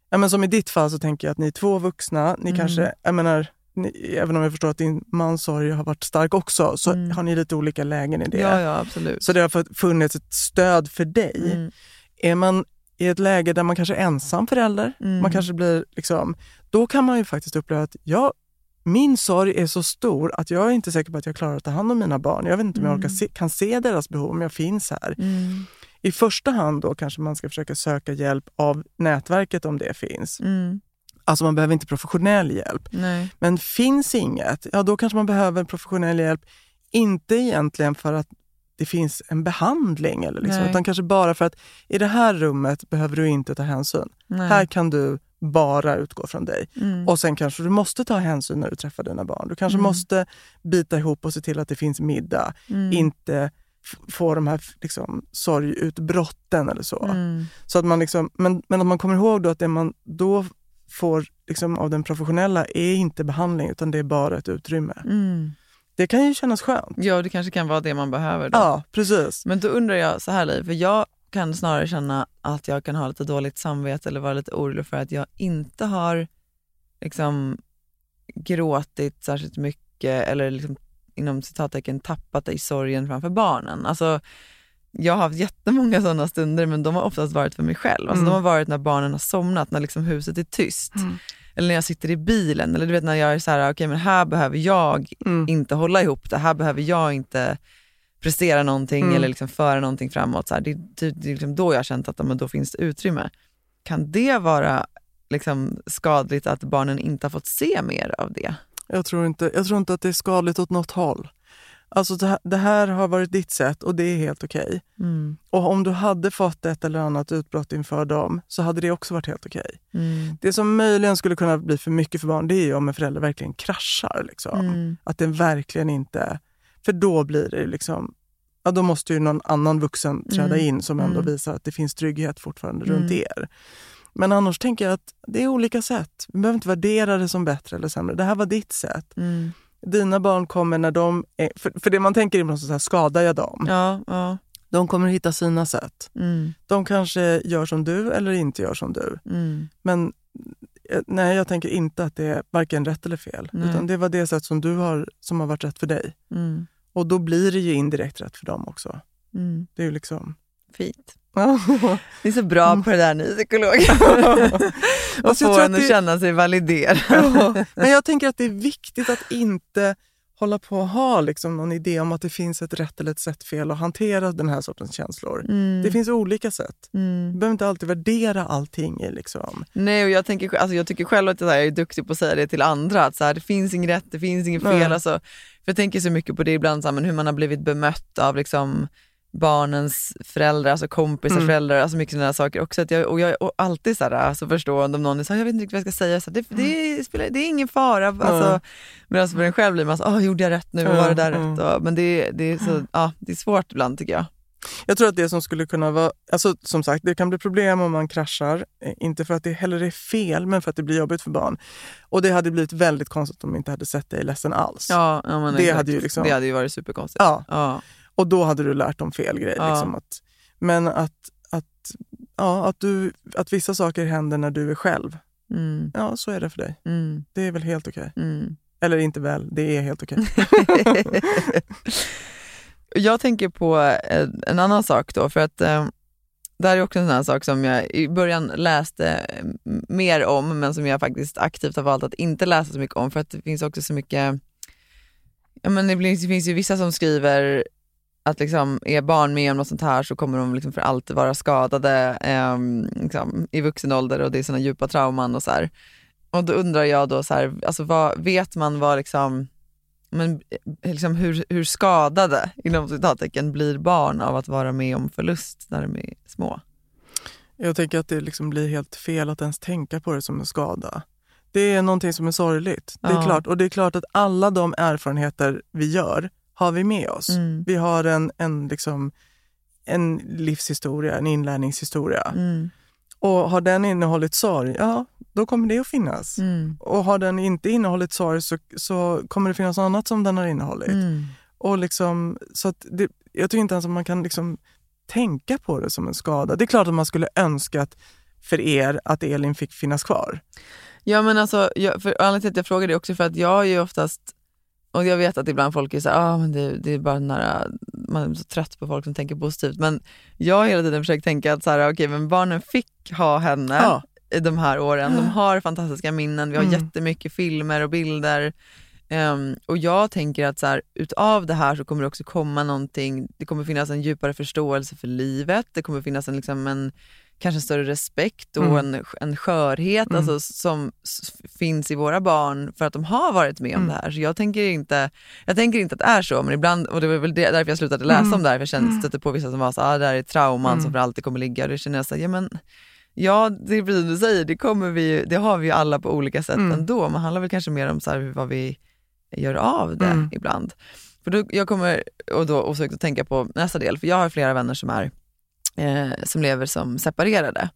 ja, men som i ditt fall så tänker jag att ni är två vuxna. Ni Mm. kanske, jag menar, ni, även om jag förstår att din mans sorg har varit stark också, så Mm. har ni lite olika lägen i det. Ja, ja, absolut. Så det har funnits ett stöd för dig. Mm. Är man i ett läge där man kanske är ensam förälder, Mm. man kanske blir liksom, då kan man ju faktiskt uppleva att jag, min sorg är så stor att jag är inte säker på att jag klarar att ta hand om mina barn. Jag vet inte om jag Mm. orkar se, kan se deras behov om jag finns här. Mm. I första hand då kanske man ska försöka söka hjälp av nätverket om det finns. Mm. Alltså man behöver inte professionell hjälp. Nej. Men finns inget, ja då kanske man behöver professionell hjälp. Inte egentligen för att det finns en behandling, eller liksom, Nej. utan kanske bara för att i det här rummet behöver du inte ta hänsyn. Nej. Här kan du bara utgå från dig. Mm. Och sen kanske du måste ta hänsyn när du träffar dina barn. Du kanske Mm. måste bita ihop och se till att det finns middag. Mm. Inte få de här liksom, sorgutbrotten eller så. Mm. så att man liksom, men, men att man kommer ihåg då att det man då får liksom, av den professionella är inte behandling utan det är bara ett utrymme. Mm. Det kan ju kännas skönt. Ja, det kanske kan vara det man behöver då. Ja, precis. Men då undrar jag så här Liv, för jag kan snarare känna att jag kan ha lite dåligt samvete eller vara lite orolig för att jag inte har liksom gråtit särskilt mycket eller liksom, inom citattecken tappat i sorgen framför barnen. Alltså, jag har haft jättemånga sådana stunder men de har oftast varit för mig själv. Alltså, Mm. De har varit när barnen har somnat, när liksom huset är tyst. Mm. Eller när jag sitter i bilen, eller du vet när jag är så här, okej men här behöver jag Mm. inte hålla ihop det, här behöver jag inte prestera någonting Mm. eller liksom föra någonting framåt. Så här, det, det, det är liksom då jag har känt att men då finns det utrymme. Kan det vara liksom skadligt att barnen inte har fått se mer av det? Jag tror, inte, jag tror inte att det är skadligt åt något håll. Alltså det här, det här har varit ditt sätt och det är helt okej. Mm. Och om du hade fått ett eller annat utbrott inför dem så hade det också varit helt okej. Mm. Det som möjligen skulle kunna bli för mycket för barn det är ju om en förälder verkligen kraschar. Liksom. Mm. Att den verkligen inte... För då blir det liksom... Ja, då måste ju någon annan vuxen träda Mm. in som ändå Mm. visar att det finns trygghet fortfarande Mm. runt er. Men annars tänker jag att det är olika sätt. Vi behöver inte värdera det som bättre eller sämre. Det här var ditt sätt. Mm. Dina barn kommer när de är... För, för det man tänker är så här, skadar jag dem? Ja, ja. De kommer hitta sina sätt. Mm. De kanske gör som du eller inte gör som du. Mm. Men eh, nej, jag tänker inte att det är varken rätt eller fel. Nej. Utan det var det sätt som du har, som har varit rätt för dig. Mm. Och då blir det ju indirekt rätt för dem också. Mm. Det är ju liksom... Fint. Ni är så bra på det där ni psykologer. och få en att det- känna sig validerad. Men jag tänker att det är viktigt att inte hålla på och ha liksom någon idé om att det finns ett rätt eller ett sätt fel att hantera den här sortens känslor. Mm. Det finns olika sätt. Mm. Du behöver inte alltid värdera allting liksom... Nej, och jag, tänker, alltså jag tycker själv att jag är duktig på att säga det till andra. Att så här, det finns inget rätt, det finns inget fel. Alltså, för jag tänker så mycket på det ibland, så här, men hur man har blivit bemött av liksom, barnens föräldrar, alltså kompisars Mm. föräldrar, alltså mycket sådana saker. Också att jag, och jag är alltid så här, alltså förstående om någon är så här, jag vet inte riktigt vad jag ska säga, så här, det, det, spelar, det är ingen fara. Alltså, Medan för en själv blir man så oh, gjorde jag rätt nu, Ja, var det där ja. rätt? Och, men det, det, är så, ja, det är svårt ibland tycker jag. Jag tror att det som skulle kunna vara... Alltså, som sagt, det kan bli problem om man kraschar. Eh, Inte för att det heller är fel, men för att det blir jobbigt för barn. Och det hade blivit väldigt konstigt om de inte hade sett dig ledsen alls. Ja, ja, Det exakt. hade ju liksom- det hade ju varit superkonstigt. Ja. Ja. Och då hade du lärt dem fel grej. Ja. Liksom, att, men att, att, ja, att, du, att vissa saker händer när du är själv, Mm, ja så är det för dig. mm, Det är väl helt okej. mm. Eller inte väl, det är helt okej. jag tänker på eh, en annan sak då, för att eh, det här är också en sån sak som jag i början läste eh, mer om, men som jag faktiskt aktivt har valt att inte läsa så mycket om, för att det finns också så mycket, ja men det, blir, det finns ju vissa som skriver att liksom, är barn med om något sånt här så kommer de liksom för alltid vara skadade eh, liksom, i vuxen ålder och det är såna djupa trauman och så här. Och då undrar jag då, så här, alltså vad, vet man vad liksom, men, eh, liksom hur, hur skadade inom citattecken blir barn av att vara med om förlust när de är små? Jag tänker att det liksom blir helt fel att ens tänka på det som en skada. Det är någonting som är sorgligt. Det är klart. Och det är klart att alla de erfarenheter vi gör har vi med oss. Mm. Vi har en, en, liksom, en livshistoria, en inlärningshistoria. Mm. Och har den innehållit sorg, ja, då kommer det att finnas. Mm. Och har den inte innehållit sorg så, så kommer det finnas något annat som den har innehållit. Mm. Och liksom, så att det, jag tycker inte ens att man kan liksom tänka på det som en skada. Det är klart att man skulle önska att, för er att Elin fick finnas kvar. Ja men alltså, jag, för anledningen till att jag frågar det också för att jag är ju oftast, och jag vet att ibland folk är såhär, ah, men det, det är bara här, man är så trött på folk som tänker positivt, men jag har hela tiden försökt tänka att så här, okay, men barnen fick ha henne Ja. i de här åren, de har fantastiska minnen, vi har Mm. jättemycket filmer och bilder. Ehm, och jag tänker att så här, utav det här så kommer det också komma någonting, det kommer finnas en djupare förståelse för livet, det kommer finnas en, liksom en kanske en större respekt och Mm. en, en skörhet Mm. alltså, som finns i våra barn för att de har varit med om Mm. det här. Så jag tänker, inte, jag tänker inte att det är så, men ibland, och det var väl det, därför jag slutade läsa Mm. om det här, för jag kände, stötte på vissa som var så ah, det här är trauman Mm. som för alltid kommer ligga. Och det känner jag så här, ja men Ja, det är precis som du säger, det, kommer vi, det har vi ju alla på olika sätt Mm. ändå. Man handlar väl kanske mer om så här, vad vi gör av det Mm. ibland. För då, jag kommer och då osökt att tänka på nästa del, för jag har flera vänner som, är, eh, som lever som separerade.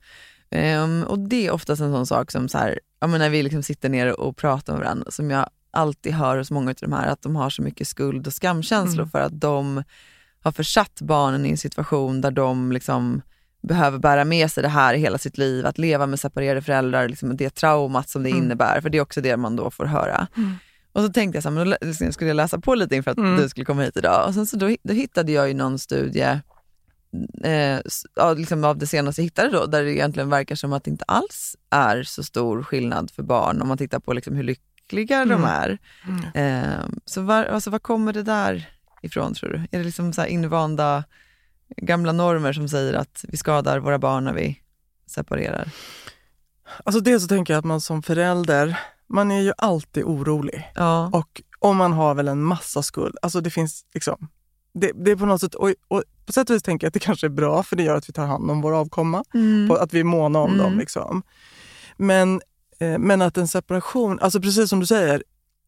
Ehm, och det är oftast en sån sak som så här, ja, när vi liksom sitter ner och pratar med varandra, som jag alltid hör hos många av de här, att de har så mycket skuld och skamkänslor Mm. för att de har försatt barnen i en situation där de liksom behöver bära med sig det här hela sitt liv, att leva med separerade föräldrar, liksom det traumat som det Mm. innebär, för det är också det man då får höra. Mm. Och så tänkte jag så här, men då skulle jag läsa på lite inför att Mm. du skulle komma hit idag. Och sen så då, då hittade jag ju någon studie eh, liksom av det senaste jag hittade då, där det egentligen verkar som att det inte alls är så stor skillnad för barn om man tittar på liksom hur lyckliga de Mm. är. Eh, så var, alltså, var kommer det där ifrån tror du? Är det liksom så invanda gamla normer som säger att vi skadar våra barn när vi separerar? Alltså dels så tänker jag att man som förälder, man är ju alltid orolig. Ja. Och om man har väl en massa skuld, alltså det finns liksom, det, det är på något sätt, och, och på sätt och vis tänker jag att det kanske är bra för det gör att vi tar hand om vår avkomma, Mm. på att vi är måna om dem. Mm. Liksom. Men, eh, men att en separation, alltså precis som du säger,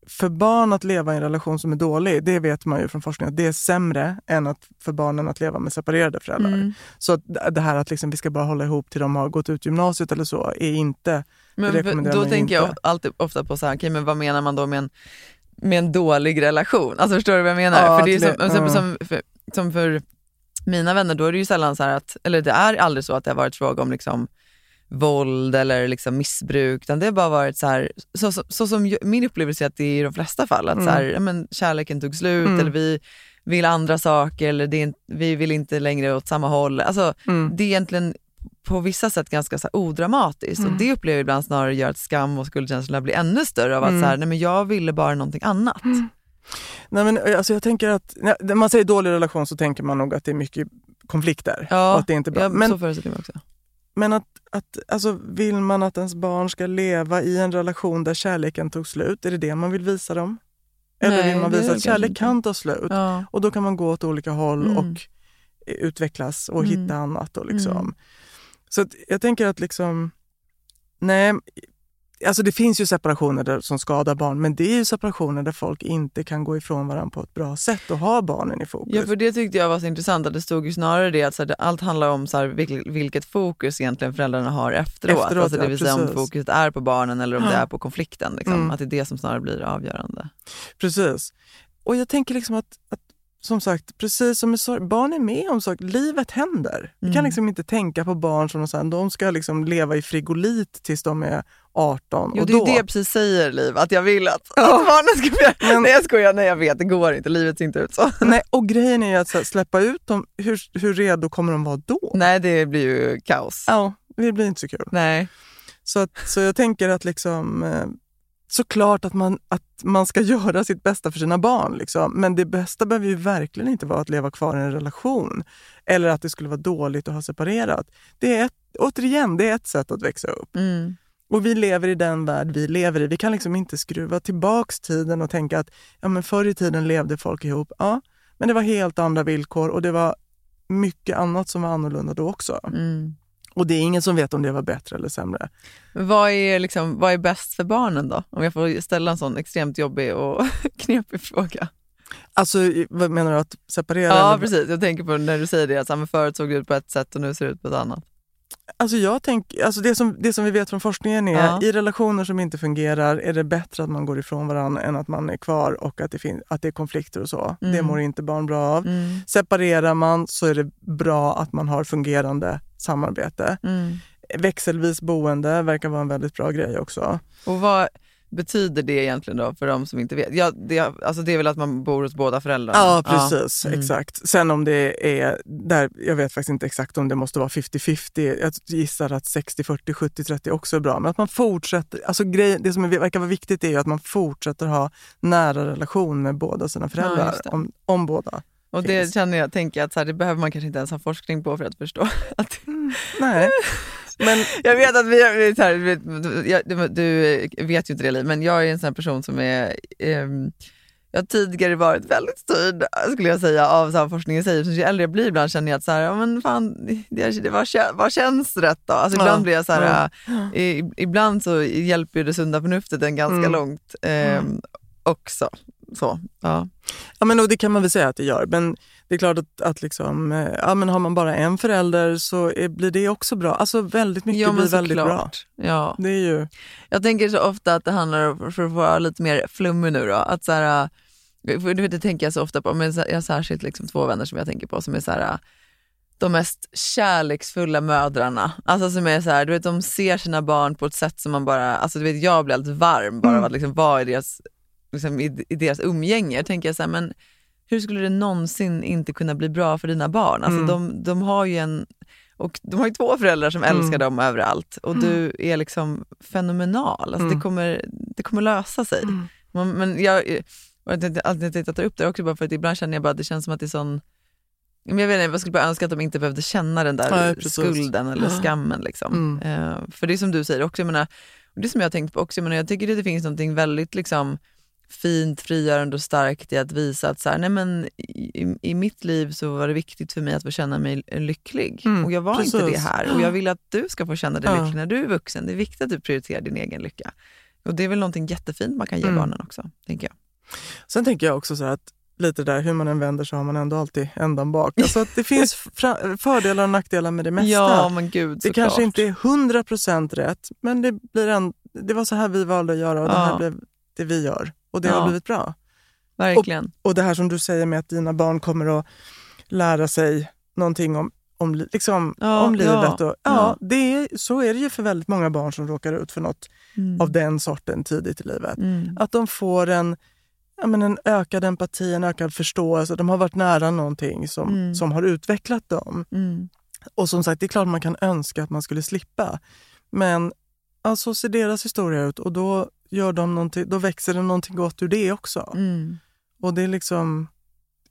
för barn att leva i en relation som är dålig, det vet man ju från forskningen, att det är sämre än att för barnen att leva med separerade föräldrar. Mm. Så att det här att liksom vi ska bara hålla ihop till de har gått ut gymnasiet eller så, är inte Men det rekommenderar då man tänker jag inte. alltid ofta på så här, okej, men vad menar man då med en, med en dålig relation? Alltså förstår du vad jag menar? Ja, för det är som, det- som, ja. som, för, som för mina vänner, då är det ju sällan så här att, eller det är aldrig så att det har varit fråga om liksom våld eller liksom missbruk, utan det har bara varit så här, så, så, så som min upplevelse är att det är i de flesta fall, att så här, ja, men, kärleken tog slut Mm. eller vi vill andra saker eller det vi vill inte längre åt samma håll. Alltså, Mm. Det är egentligen på vissa sätt ganska så här, odramatiskt och det upplever jag ibland snarare gör att skam och skuldkänslorna blir ännu större av att Mm. så här, nej, men jag ville bara någonting annat. Nej, men, eh, alltså, jag tänker att, när man säger dålig relation så tänker man nog att det är mycket konflikter. Ja, och att det är inte är bra. ja, men så föreställer jag också. men att, att, alltså, vill man att ens barn ska leva i en relation där kärleken tog slut? Är det det man vill visa dem? Eller Nej, vill man visa att kärlek inte. kan ta slut? Ja. Och då kan man gå åt olika håll Mm. och eh, utvecklas och Mm. hitta annat. Och liksom. Mm. Så att jag tänker att liksom, nej, alltså det finns ju separationer där, som skadar barn, men det är ju separationer där folk inte kan gå ifrån varandra på ett bra sätt och ha barnen i fokus. Ja, för det tyckte jag var så intressant, att det stod ju snarare det att här, det- allt handlar om så här, vilket, vilket fokus egentligen föräldrarna har efteråt. Efteråt, alltså, det vill säga om fokuset är på barnen eller om det Ja. är på konflikten. Liksom. Mm. Att det är det som snarare blir avgörande. Precis. Och jag tänker liksom att, att som sagt, precis som med sorg, barn är med om saker. Livet händer. Vi kan Mm. liksom inte tänka på barn som så här, de ska liksom leva i frigolit tills de är 18. Jo, och det är då, ju det jag precis säger Liv, att jag vill att, att barnen ska bli... Men- Nej jag skojar, nej jag vet, det går inte, livet ser inte ut så. Nej, och grejen är ju att här, släppa ut dem, hur, hur redo kommer de vara då? Nej det blir ju kaos. Ja, det blir inte så kul. Nej. Så, att, så jag tänker att liksom, eh, såklart att man, att man ska göra sitt bästa för sina barn. Liksom. Men det bästa behöver ju verkligen inte vara att leva kvar i en relation. Eller att det skulle vara dåligt att ha separerat. Det är ett, återigen, det är ett sätt att växa upp. Mm. Och vi lever i den värld vi lever i. Vi kan liksom inte skruva tillbaks tiden och tänka att ja, men förr i tiden levde folk ihop. Ja, men det var helt andra villkor och det var mycket annat som var annorlunda då också. Mm. Och det är ingen som vet om det var bättre eller sämre. Vad är, liksom, vad är bäst för barnen då? Om jag får ställa en sån extremt jobbig och knepig fråga. Alltså, vad menar du? Att separera? Ja eller? precis, jag tänker på när du säger det, att förut såg det ut på ett sätt och nu ser det ut på ett annat. Alltså jag tänk, alltså det, som, det som vi vet från forskningen är Ja. i relationer som inte fungerar är det bättre att man går ifrån varandra än att man är kvar och att det, fin- att det är konflikter och så. Det Mm. mår inte barn bra av. Mm. Separerar man så är det bra att man har fungerande samarbete. Mm. Växelvis boende verkar vara en väldigt bra grej också. Och vad betyder det egentligen då för de som inte vet? Ja, det, alltså det är väl att man bor hos båda föräldrarna? Ja, precis. Mm. Exakt. Sen om det är, där, jag vet faktiskt inte exakt om det måste vara 50-50. Jag gissar att 60-40, 70-30 också är bra. Men att man fortsätter, alltså grej, det som verkar vara viktigt är ju att man fortsätter ha nära relation med båda sina föräldrar. det. om, om båda. Och det finns. känner jag, tänker jag att så här, det behöver man kanske inte ens ha forskning på för att förstå. Att, Nej. Men jag vet att vi, vi här, du, du, vet ju inte det Liv, men jag är en sån person som är ehm, jag har tidigare varit väldigt styrd, skulle jag säga, av så här, forskningen säger. Så ju äldre jag blir ibland känner jag att så här, ja, men fan, det, det, vad, vad känns rätt då? Alltså, ibland Ja, blir jag så här, ja. äh, i, ibland så hjälper ju det sunda förnuftet en ganska Mm. långt ehm, också. Så, ja. Ja, men och det kan man väl säga att det gör. Men det är klart att, att liksom, eh, ja, men har man bara en förälder så är, blir det också bra. Alltså väldigt mycket Ja, blir väldigt bra. såklart. Ja. Det är ju... Jag tänker så ofta att det handlar om, för att vara lite mer flummig nu då, att så här, vet, det tänker jag så ofta på, men jag har särskilt liksom två vänner som jag tänker på som är så här, äh, de mest kärleksfulla mödrarna. Alltså som är så här, du vet de ser sina barn på ett sätt som man bara, alltså du vet jag blir alldeles varm bara av att liksom vara i deras, liksom, i, i deras umgänge. Jag tänker så här, men hur skulle det någonsin inte kunna bli bra för dina barn? Alltså Mm. de, de har ju en och de har ju två föräldrar som Mm. älskar dem överallt och du är liksom fenomenal. Alltså Mm. det, kommer, det kommer lösa sig. Mm. Men, jag, jag alltid tänkte ta upp det också bara för att ibland känner jag bara att det känns som att det är sån jag, vet inte, jag skulle bara önska att de inte behövde känna den där precis. skulden eller skammen. Liksom. Mm. Eh, för det är som du säger också, jag menar, det som jag har tänkt på också, jag, menar, jag tycker att det finns något väldigt liksom, fint, frigörande och starkt i att visa att så här, nej men, i, i mitt liv så var det viktigt för mig att få känna mig lycklig. Mm, och jag var inte det precis. här. Och jag vill att du ska få känna dig Ja. lycklig när du är vuxen. Det är viktigt att du prioriterar din egen lycka. Och det är väl någonting jättefint man kan ge Mm. barnen också, tänker jag. Sen tänker jag också så att lite där, hur man än vänder så har man ändå alltid ändan bak. Alltså att det finns fördelar och nackdelar med det mesta. Ja, men gud det kanske inte är 100% rätt, men det, blir en, det var så här vi valde att göra och det Ja. här blev det vi gör. Och det Ja. har blivit bra. Verkligen. Och det här som du säger med att dina barn kommer att lära sig någonting om, om, li- liksom, Ja, om livet. ja, och, ja, ja. Det är, så är det ju för väldigt många barn som råkar ut för något Mm. av den sorten tidigt i livet. Mm. Att de får en, ja, men en ökad empati, en ökad förståelse. De har varit nära någonting som, Mm. som har utvecklat dem. Mm. Och som sagt, det är klart man kan önska att man skulle slippa. Men ja, så ser deras historia ut och då, gör de någonting, då växer det någonting gott ur det också. Mm. Och det är liksom,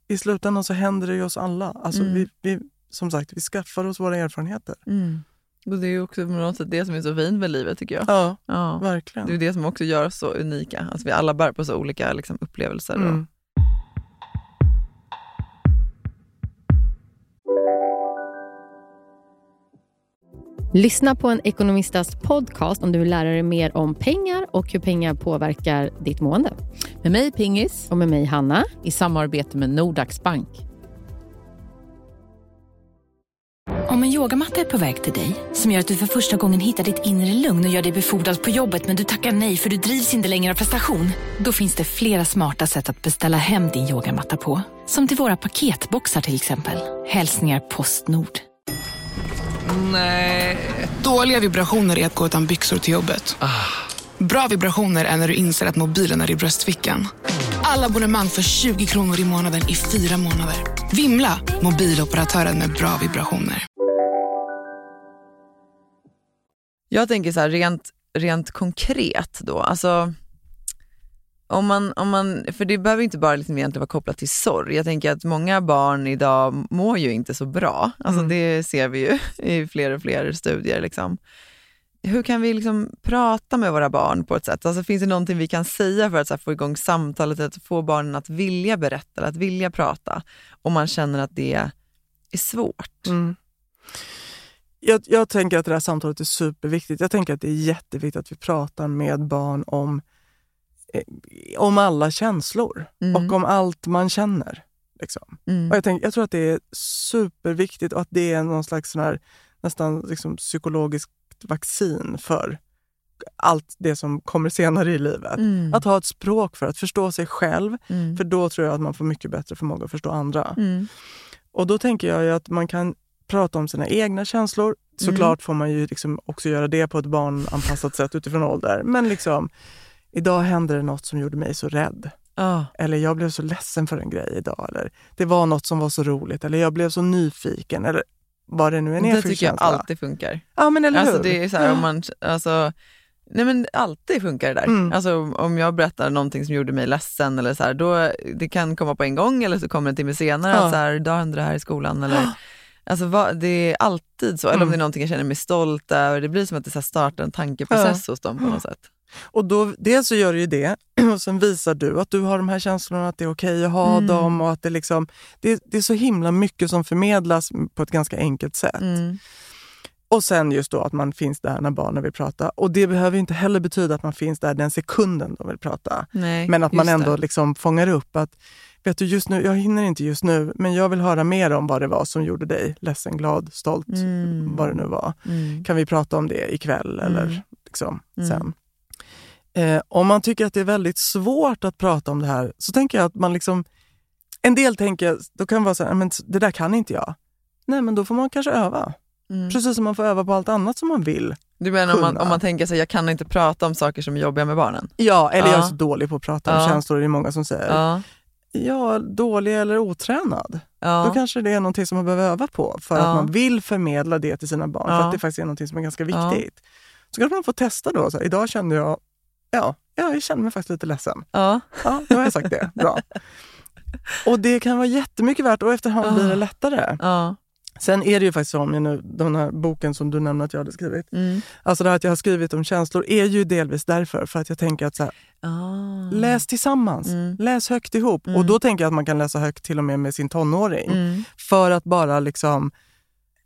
i slutändan så händer det ju oss alla. Alltså Mm. vi, vi, som sagt, vi skaffar oss våra erfarenheter. Mm. Och det är ju också på något sätt det som är så fint med livet tycker jag. Ja, Ja. verkligen. Det är det som också gör oss så unika. Alltså vi alla bär på så olika liksom, upplevelser. Och, Lyssna på en ekonomistas podcast om du vill lära dig mer om pengar och hur pengar påverkar ditt mående. Med mig Pingis. Och med mig Hanna. I samarbete med Nordax Bank. Om en yogamatta är på väg till dig, som gör att du för första gången hittar ditt inre lugn och gör dig befordrad på jobbet men du tackar nej för du drivs inte längre av prestation. Då finns det flera smarta sätt att beställa hem din yogamatta på. Som till våra paketboxar till exempel. Hälsningar Postnord. Nej. Dåliga vibrationer är att gå utan byxor till jobbet. Bra vibrationer är när du inser att mobilen är i bröstfickan. Alla abonnemang för 20 kronor i månaden i fyra månader. Vimla! Mobiloperatören med bra vibrationer. Jag tänker så här rent, rent konkret då. Alltså, om man, om man, för det behöver inte bara liksom egentligen vara kopplat till sorg. Jag tänker att många barn idag mår ju inte så bra. Alltså Mm. Det ser vi ju i fler och fler studier. Liksom. Hur kan vi liksom prata med våra barn på ett sätt? Alltså finns det någonting vi kan säga för att här, få igång samtalet, att få barnen att vilja berätta, att vilja prata, om man känner att det är svårt? Mm. Jag, jag tänker att det här samtalet är superviktigt. Jag tänker att det är jätteviktigt att vi pratar med barn om, om alla känslor Mm. och om allt man känner. Liksom. Mm. Och jag, tänker, jag tror att det är superviktigt och att det är någon slags sån här, nästan liksom psykologiskt vaccin för allt det som kommer senare i livet. Mm. Att ha ett språk för att förstå sig själv, Mm. för då tror jag att man får mycket bättre förmåga att förstå andra. Mm. Och då tänker jag att man kan prata om sina egna känslor. Såklart får man ju liksom också göra det på ett barnanpassat sätt utifrån ålder. Men liksom, idag hände det något som gjorde mig så rädd. Ja. Eller jag blev så ledsen för en grej idag. Eller det var något som var så roligt. Eller jag blev så nyfiken. Eller vad det nu än är Det tycker jag alltid funkar. Ja, men eller alltså, hur? Det är så här, om Ja. man, alltså, nej men alltid funkar det där. Mm. Alltså, om jag berättar någonting som gjorde mig ledsen, eller så här, då, det kan komma på en gång eller så kommer det en timme senare, Ja. att så här, idag hände det här i skolan. Eller, alltså, vad, det är alltid så. Eller om Mm. det är någonting jag känner mig stolt över, det blir som att det så startar en tankeprocess hos dem på något sätt. Och då, dels så gör du ju det och sen visar du att du har de här känslorna, att det är okej att ha Mm. dem och att det liksom, det, det är så himla mycket som förmedlas på ett ganska enkelt sätt. Mm. Och sen just då att man finns där när barnen vill prata. Och det behöver inte heller betyda att man finns där den sekunden de vill prata. Nej, men att man ändå det. liksom fångar upp att, vet du, just nu, jag hinner inte just nu, men jag vill höra mer om vad det var som gjorde dig ledsen, glad, stolt, Mm. vad det nu var. Mm. Kan vi prata om det ikväll eller Mm. liksom, Mm. sen? Eh, om man tycker att det är väldigt svårt att prata om det här så tänker jag att man liksom... En del tänker, då kan vara så här, men det där kan inte jag. Nej, men då får man kanske öva. Mm. Precis som man får öva på allt annat som man vill. Du menar om man, om man tänker sig jag kan inte prata om saker som är jobbiga med barnen? Ja, eller jag är Ja. så dålig på att prata om Ja. känslor, det är många som säger. Ja. Ja, dålig eller otränad. Ja. Då kanske det är någonting som man behöver öva på för Ja. att man vill förmedla det till sina barn. För Ja. att det faktiskt är någonting som är ganska Ja. viktigt. Så kanske man får testa då. Så här, idag kände jag, ja, ja, jag kände mig faktiskt lite ledsen. Ja. Ja, nu har jag sagt det. Bra. Och det kan vara jättemycket värt och efterhand blir det lättare. Ja. Sen är det ju faktiskt så, om jag nu, den här boken som du nämnde att jag hade skrivit. Mm. Alltså det här att jag har skrivit om känslor är ju delvis därför. För att jag tänker att så här, Ah. läs tillsammans, Mm. läs högt ihop. Mm. Och då tänker jag att man kan läsa högt till och med med sin tonåring. Mm. För att bara liksom,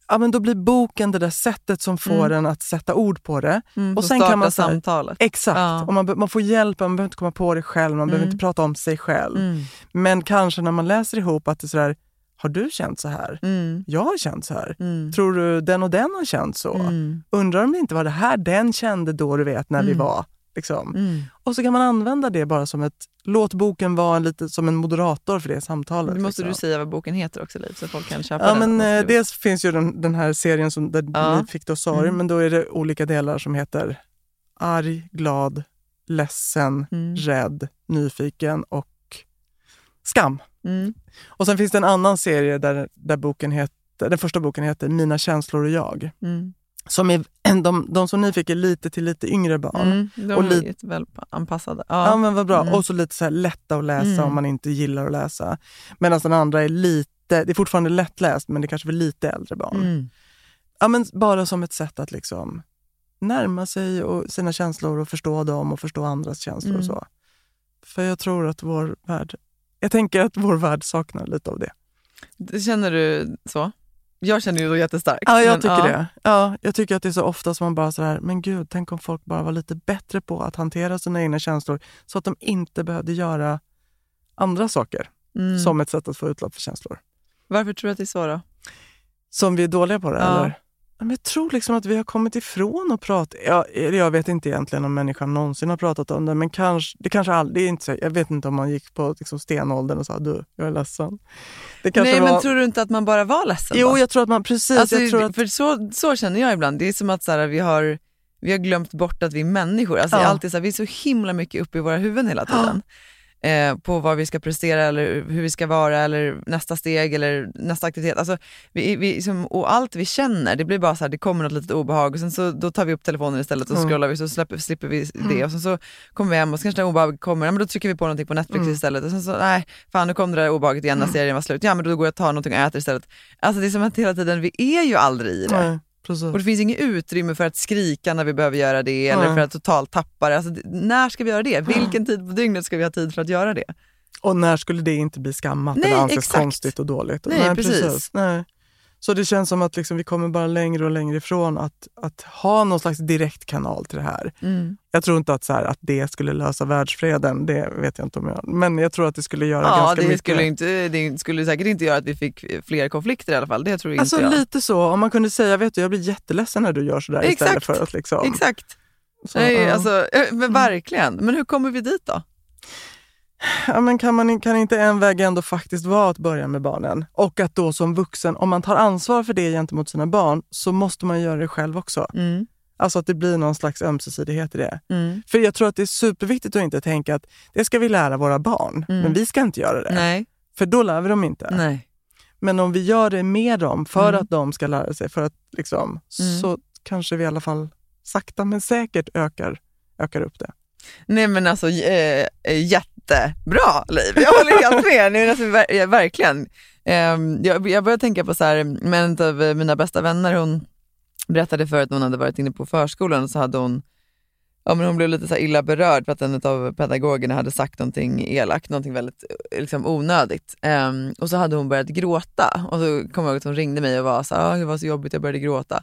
ja men då blir boken det där sättet som får Mm. en att sätta ord på det. Mm, och sen kan man här- samtalet. Exakt, Ja. och man, man får hjälp, man behöver inte komma på det själv, man behöver Mm. inte prata om sig själv. Mm. Men kanske när man läser ihop att det är sådär, har du känt så här? Mm. Jag har känt så här. Mm. Tror du den och den har känt så? Undrar om det inte var det här den kände då du vet när vi var Liksom. Mm. Och så kan man använda det bara som ett, låt boken vara lite som en moderator för det samtalet. Nu måste liksom. du säga vad boken heter också Liv, så folk kan köpa Ja, den. men, eh, dels finns ju den, den här serien som, där Ja. ni fick då sorg, Mm. men då är det olika delar som heter arg, glad, ledsen, Mm. rädd, nyfiken och skam. Mm. Och sen finns det en annan serie där, där boken heter, den första boken heter Mina känslor och jag. Som är, de, de som ni fick är lite till lite yngre barn. Mm. De och är lite, jätteväl anpassade. ja. men vad bra. Mm. Och så lite så här lätta att läsa Mm. om man inte gillar att läsa. Medan den andra är lite, det är fortfarande lättläst men det är kanske för lite äldre barn. Mm. Ja, men bara som ett sätt att liksom närma sig och sina känslor och förstå dem och förstå andras känslor och Mm. så. För jag tror att vår värld, jag tänker att vår värld saknar lite av. Det Känner du så? Jag känner ju så jättestarkt. Ja, jag men, tycker ja. det. Ja, jag tycker att det är så ofta som man bara sådär, men gud, tänk om folk bara var lite bättre på att hantera sina egna känslor så att de inte behövde göra andra saker Mm. som ett sätt att få utlopp för känslor. Varför tror du att det är så då? Som vi är dåliga på det, Ja. eller? Ja, Men jag tror liksom att vi har kommit ifrån att prata. Ja, eller jag vet inte egentligen om människan någonsin har pratat om det, men kanske, det kanske aldrig, inte så, jag vet inte om man gick på liksom stenåldern och sa du, jag är ledsen. Det kanske Nej, var, men tror du inte att man bara var ledsen Jo, då? jag tror att man, precis. Alltså, jag tror att, För så, så känner jag ibland. Det är som att så här, vi, har, vi har glömt bort att vi är människor. Alltså, Ja. alltid så här, vi är så himla mycket uppe i våra huvuden hela tiden. Eh, på vad vi ska prestera eller hur vi ska vara eller nästa steg eller nästa aktivitet. Alltså, vi, vi, liksom, och allt vi känner, det blir bara så här, det kommer något litet obehag och sen så då tar vi upp telefonen istället och Mm. scrollar vi så släpper, slipper vi det Mm. och sen så kommer vi hem och så kanske det obehaget kommer, ja, men då trycker vi på någonting på Netflix Mm. istället och sen så, nej, fan nu kom det där obehaget igen när serien var slut, ja men då går jag och tar någonting och äter istället. Alltså det är som att hela tiden, vi är ju aldrig i det. Nej, precis. Och det finns inget utrymme för att skrika när vi behöver göra det eller Nej. för att totalt tappa det. Alltså, när ska vi göra det? Vilken tid på dygnet ska vi ha tid för att göra det? Och när skulle det inte bli skammat Nej, eller anses exakt. konstigt och dåligt? Nej, precis. Nej. Så det känns som att liksom vi kommer bara längre och längre ifrån att, att ha någon slags direkt kanal till det här. Mm. Jag tror inte att, så här, att det skulle lösa världsfreden, det vet jag inte om jag... Men jag tror att det skulle göra Ja, ganska det mycket. skulle, inte, det skulle säkert inte göra att vi fick fler konflikter i alla fall. Det tror jag Alltså inte jag. lite så, om man kunde säga, vet du, jag blir jätteledsen när du gör sådär Exakt. istället för att liksom... Exakt. Så, Nej, ja. Mm. alltså, eh, men verkligen. Men hur kommer vi dit då? Ja, men kan, man, kan inte en väg ändå faktiskt vara att börja med barnen? Och att då som vuxen, om man tar ansvar för det gentemot sina barn, så måste man göra det själv också. Mm. Alltså att det blir någon slags ömsesidighet i det. Mm. För jag tror att det är superviktigt att inte tänka att det ska vi lära våra barn, Mm. men vi ska inte göra det. Nej. För då lär vi dem inte. Nej. Men om vi gör det med dem för Mm. att de ska lära sig, för att liksom, Mm. så kanske vi i alla fall sakta men säkert ökar, ökar upp det. Nej men alltså eh, eh, jättebra Liv, jag håller helt med. Nej, alltså, ver- verkligen. Eh, jag, jag började tänka på så här, med en av mina bästa vänner, hon berättade för att hon hade varit inne på förskolan och så hade hon Ja, men hon blev lite så här illa berörd för att en av pedagogerna hade sagt någonting elakt, någonting väldigt eh, liksom, onödigt. Um, och så hade hon börjat gråta och så kom jag ihåg att hon ringde mig och var så här, "Ah, det var så jobbigt, jag började gråta.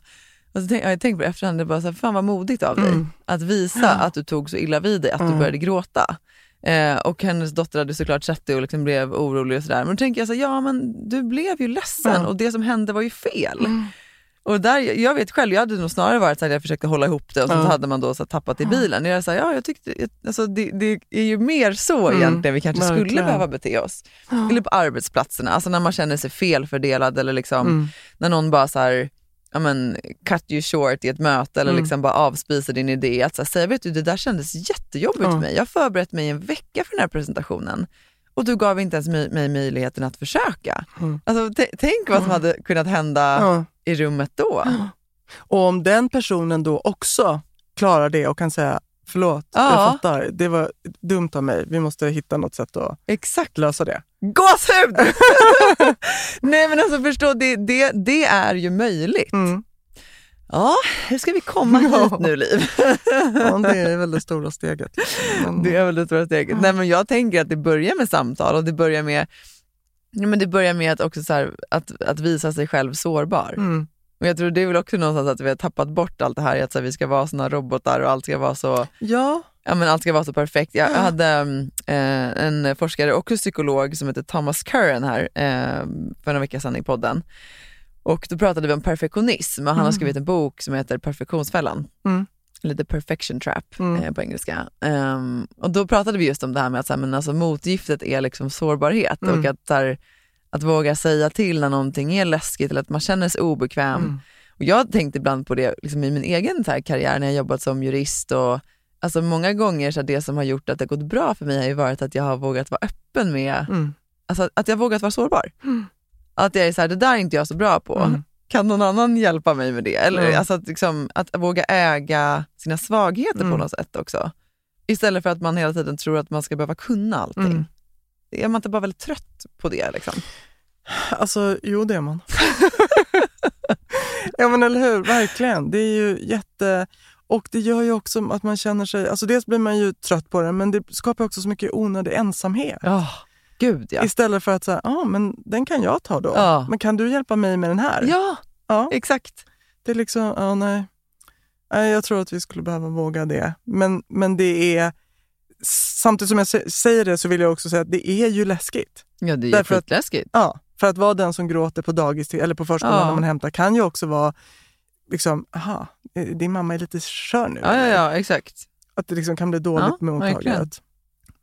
Och så tänk, jag tänkte på det efterhand, det bara så här, fan vad modigt av dig Mm. att visa att du tog så illa vid dig att du Mm. började gråta. Eh, och hennes dotter hade såklart sett det och liksom blev orolig och sådär. Men då tänker jag så här, ja men du blev ju ledsen Ja. och det som hände var ju fel. Mm. Och där, jag vet själv, jag hade nog snarare varit så att jag försökte hålla ihop det och så Ja. hade man då så här tappat i bilen. Jag är så här, ja, jag tyckte, alltså, det, det är ju mer så Mm, egentligen vi kanske skulle verkligen. behöva bete oss. Eller på arbetsplatserna, alltså när man känner sig felfördelad eller liksom, Mm. när någon bara så här, ja, men, cut you short i ett möte eller Mm. liksom bara avspisar din idé. Att så säga, vet du det där kändes jättejobbigt Ja. för mig. Jag har förberett mig en vecka för den här presentationen och du gav inte ens mig, mig möjligheten att försöka. Mm. Alltså, tänk vad som hade kunnat hända Ja. i rummet då. Och om den personen då också klarar det och kan säga förlåt, Ja. jag fattar, det var dumt av mig, vi måste hitta något sätt att Exakt. lösa det. Gåshud! Nej men alltså förstå, det, det, det är ju möjligt. Mm. Ja, hur ska vi komma hit nu Liv? Ja, det är väl det stora steget. Men, Det är väl det stora steget. Nej, men jag tänker att det börjar med samtal och det börjar med, men det börjar med att, också så här, att, att visa sig själv sårbar. Mm. Och jag tror det är väl också någonstans att vi har tappat bort allt det här, att så här, vi ska vara såna robotar och allt ska vara så Ja, Ja, men allt ska vara så perfekt. Jag hade mm, eh, en forskare, också psykolog, som heter Thomas Curran här eh, för några veckor sedan i podden. Och då pratade vi om perfektionism och han har Mm. skrivit en bok som heter Perfektionsfällan. Mm. eller the perfection trap Mm. eh, på engelska. Ehm, och då pratade vi just om det här med att så här, men alltså, motgiftet är liksom sårbarhet Mm. och att, så här, att våga säga till när någonting är läskigt eller att man känner sig obekväm. Mm. Och jag har tänkt ibland på det liksom, i min egen här, karriär när jag jobbat som jurist och alltså, många gånger så det som har gjort att det gått bra för mig har ju varit att jag har vågat vara öppen med, Mm. alltså, att jag har vågat vara sårbar. Mm. Att jag är så här, det där är inte jag så bra på. Mm. Kan någon annan hjälpa mig med det? Eller Mm. alltså att, liksom, att våga äga sina svagheter på Mm. något sätt också. Istället för att man hela tiden tror att man ska behöva kunna allting. Är man inte bara väldigt trött på det? Liksom? Alltså, jo det är man. ja men eller hur, verkligen. Det är ju jätte... Och det gör ju också att man känner sig... Alltså dels blir man ju trött på det, men det skapar också så mycket onödig ensamhet. Ja, gud ja. Istället för att säga, ja ah, men den kan jag ta då. Ja. Men kan du hjälpa mig med den här? Ja, ja. exakt. Det är liksom, ja nej. nej. Jag tror att vi skulle behöva våga det. Men, men det är... Samtidigt som jag sä- säger det så vill jag också säga att det är ju läskigt. Ja, det är Därför att- skitläskigt. Ja, för att vara den som gråter på dagis eller på förskolan Ja. när man hämtar kan ju också vara liksom, aha, eh, din mamma är lite skör nu. Ja, ja, ja, exakt. Att det liksom kan bli dåligt Ja, med mottagandet.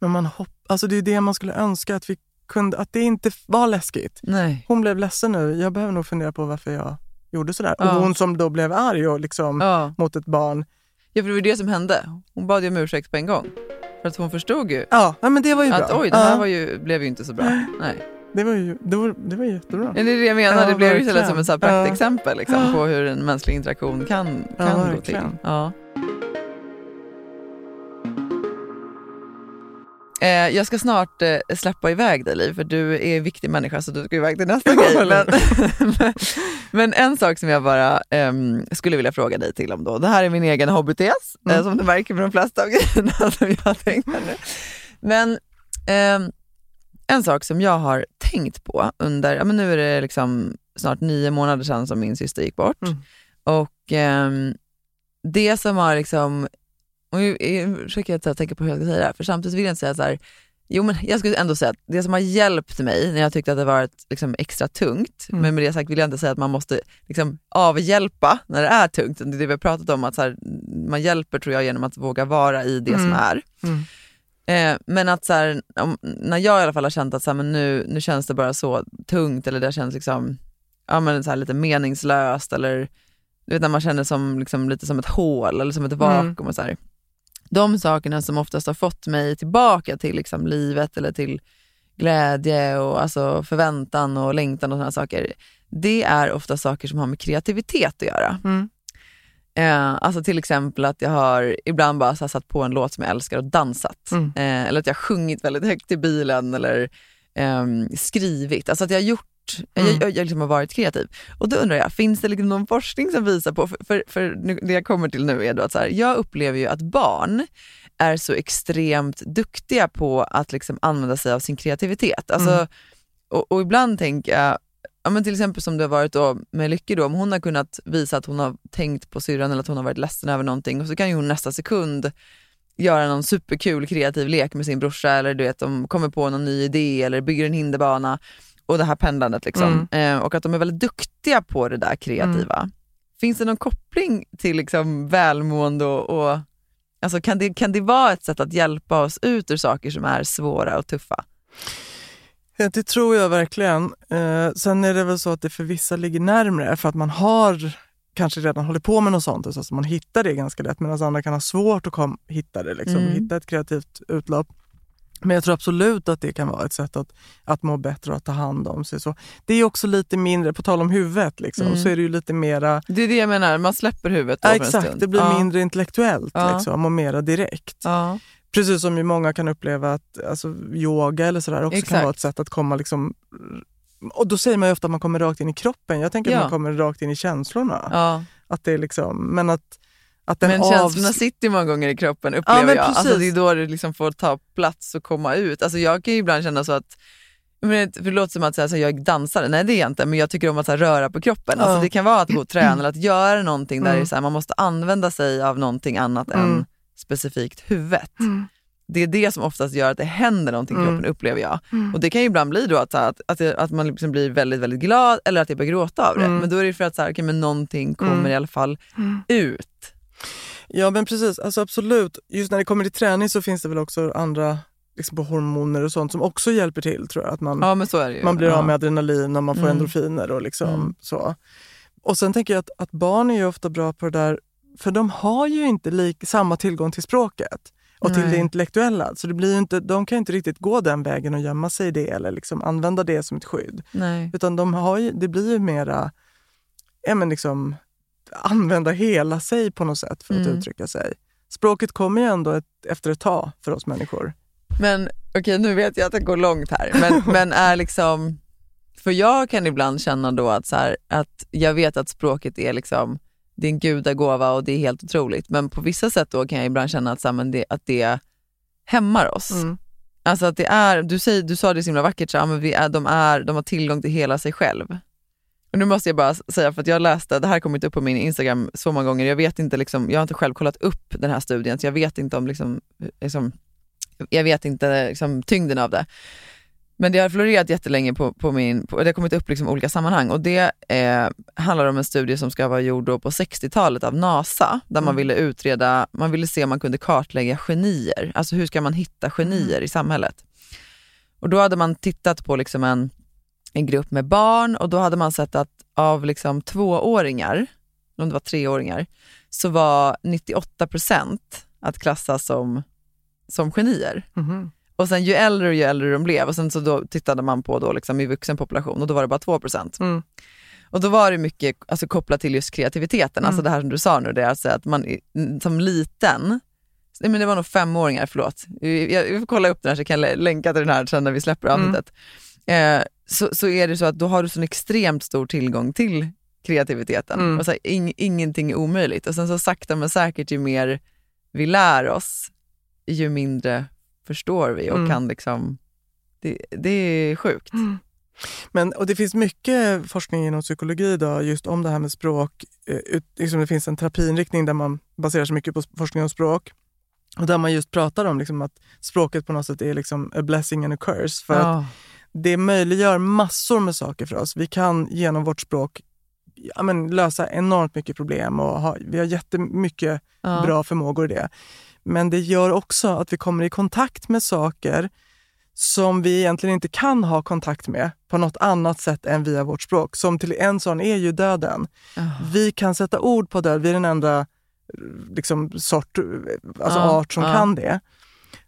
Men man hopp, alltså det är det man skulle önska, att, vi kunde, att det inte var läskigt. Nej. Hon blev ledsen nu, jag behöver nog fundera på varför jag gjorde sådär. Ja. Och hon som då blev arg och liksom, Ja. mot ett barn. Ja, för det var det som hände. Hon bad ju om ursäkt på en gång. För att hon förstod ju Ja, nej, men det var ju att bra. oj, det här Ja. var ju, blev ju inte så bra. Nej. Det var ju, det var, det var jättebra. Ja, det är det jag menar, Ja, det blev ju istället som ett så här praktexempel liksom, Ja. på hur en mänsklig interaktion kan, Ja, kan gå till. Ja. Jag ska snart eh, släppa iväg dig Liv, för du är en viktig människa så du ska iväg till nästa grej. Men, men, men en sak som jag bara ehm, skulle vilja fråga dig till om då, det här är min egen hobbytes, eh, Mm. som du märker med de flesta av grejerna som jag har tänkt här nu. Men ehm, en sak som jag har tänkt på under, ja men nu är det liksom snart nio månader sedan som min syster gick bort. Mm. Och ehm, det som har liksom, och jag, jag försöker att tänka på hur jag ska säga det här, för samtidigt vill jag inte säga så här, jo men jag skulle ändå säga att det som har hjälpt mig när jag tyckte att det varit liksom extra tungt, Mm. men med det sagt vill jag inte säga att man måste liksom avhjälpa när det är tungt. Det är det vi har pratat om, att här, man hjälper tror jag genom att våga vara i det som Mm. är. Mm. Eh, men att så här, om, när jag i alla fall har känt att så här, men nu, nu känns det bara så tungt eller det känns liksom, ja, men så lite meningslöst eller du vet, när man känner som, liksom, lite som ett hål eller som ett vakuum. Och så här. De sakerna som oftast har fått mig tillbaka till liksom, livet eller till glädje och alltså, förväntan och längtan och sådana saker. Det är ofta saker som har med kreativitet att göra. Mm. Eh, alltså till exempel att jag har ibland bara så satt på en låt som jag älskar och dansat. Mm. Eh, eller att jag har sjungit väldigt högt i bilen eller ehm, skrivit. Alltså att jag har gjort, Mm. jag, jag, jag liksom har varit kreativ. Och då undrar jag, finns det liksom någon forskning som visar på, för, för, för nu, det jag kommer till nu är då att så här, jag upplever ju att barn är så extremt duktiga på att liksom använda sig av sin kreativitet. Alltså, Mm. och, och ibland tänker jag, ja, men till exempel som det har varit då med Lykke, då, om hon har kunnat visa att hon har tänkt på syrran eller att hon har varit ledsen över någonting och så kan ju hon nästa sekund göra någon superkul kreativ lek med sin brorsa eller du vet, de kommer på någon ny idé eller bygger en hinderbana och det här pendlandet liksom. Eh, och att de är väldigt duktiga på det där kreativa. Finns det någon koppling till liksom välmående och, och alltså kan, det, kan det vara ett sätt att hjälpa oss ut ur saker som är svåra och tuffa? Ja, det tror jag verkligen. Eh, sen är det väl så att det för vissa ligger närmre för att man har kanske redan hållit på med något sånt, så man hittar det ganska lätt medan andra kan ha svårt att kom, hitta det, liksom, Mm. hitta ett kreativt utlopp. Men jag tror absolut att det kan vara ett sätt att, att må bättre och att ta hand om sig. Så det är också lite mindre, på tal om huvudet, liksom, Mm. så är det ju lite mera... Det är det jag menar, man släpper huvudet Ja, exakt, det blir Ja. mindre intellektuellt Ja. liksom, och mera direkt. Ja. Precis som ju många kan uppleva att alltså, yoga eller sådär också Exakt. kan vara ett sätt att komma liksom... Och då säger man ju ofta att man kommer rakt in i kroppen. Jag tänker att man kommer rakt in i känslorna. Att det är liksom, men att, att den Men känslorna sitter ju många gånger i kroppen upplever men jag. Alltså, det är då det liksom får ta plats och komma ut. Alltså, jag kan ju ibland känna så att för det låter som att säga, så jag är dansare, nej det är jag inte, men jag tycker om att så här, röra på kroppen. Alltså, Ja. det kan vara att gå och träna eller att göra någonting där Mm. det är så här, man måste använda sig av någonting annat än Mm. specifikt huvudet. Mm. Det är det som oftast gör att det händer någonting i Mm. kroppen upplever jag. Mm. Och Det kan ju ibland bli då att, så här, att, att, att man liksom blir väldigt, väldigt glad eller att jag börjar gråta av det. Mm. Men då är det för att så här, okay, men någonting kommer Mm. i alla fall ut. Ja men precis, alltså absolut. Just när det kommer till träning så finns det väl också andra liksom på hormoner och sånt som också hjälper till tror jag. Att man, ja, man blir ja. av med adrenalin och man får Mm. endorfiner och liksom Mm. så. Och sen tänker jag att, att barn är ju ofta bra på det där, för de har ju inte lik, samma tillgång till språket och till Nej. det intellektuella. Så det blir ju inte, de kan inte riktigt gå den vägen och gömma sig i det eller liksom använda det som ett skydd. Nej. Utan de har ju, det blir ju mera, ja men liksom använda hela sig på något sätt för att Mm. uttrycka sig. Språket kommer ju ändå ett, efter ett tag för oss människor. Men okej, nu vet jag att det går långt här, men, men är liksom, för jag kan ibland känna då att, så här, att jag vet att språket är liksom, det är en gudagåva och det är helt otroligt, men på vissa sätt då kan jag ibland känna att, så här, men det, att det hämmar oss. Mm. Alltså att det är, du, säger, du sa det så himla vackert, så, här, men vi är, de, är, de har tillgång till hela sig själv. Och nu måste jag bara säga, för att jag läste, det här har kommit upp på min Instagram så många gånger, jag vet inte, liksom, jag har inte själv kollat upp den här studien, så jag vet inte om liksom, liksom jag vet inte liksom, tyngden av det. Men det har florerat jättelänge på, på min, på, det har kommit upp liksom olika sammanhang och det eh, handlar om en studie som ska vara gjord på 60-talet av NASA, där man Mm. ville utreda, man ville se om man kunde kartlägga genier, alltså hur ska man hitta genier i samhället? Och då hade man tittat på liksom en, en grupp med barn och då hade man sett att av liksom tvååringar, om det var treåringar, så var 98% att klassa som, som genier. Mhm. Och sen ju äldre och ju äldre de blev och sen så då tittade man på då liksom i vuxen population och då var det bara 2%. Mm. Och då var det mycket alltså, kopplat till just kreativiteten, alltså Mm. det här som du sa nu, det är alltså att man som liten, nej, men det var nog femåringar, förlåt, jag, jag får kolla upp den här så jag kan lä- länka till den här sen när vi släpper Mm. Eh, så, så är det så att då har du sån extremt stor tillgång till kreativiteten. Mm. Och så här, ing, ingenting är omöjligt. Och sen så sakta men säkert ju mer vi lär oss, ju mindre förstår vi och Mm. kan liksom, det, det är sjukt. Men, och det finns mycket forskning inom psykologi idag just om det här med språk. Eh, ut, liksom det finns en terapiinriktning där man baserar sig mycket på forskning om språk. Och där man just pratar om liksom att språket på något sätt är liksom a blessing and a curse. För Ja. att det möjliggör massor med saker för oss. Vi kan genom vårt språk ja, men, lösa enormt mycket problem och ha, vi har jättemycket Ja. bra förmågor i det. Men det gör också att vi kommer i kontakt med saker som vi egentligen inte kan ha kontakt med på något annat sätt än via vårt språk. Som till en sån är ju döden. Vi kan sätta ord på död, vi är den enda liksom, sort, alltså Ja, art som ja. kan det.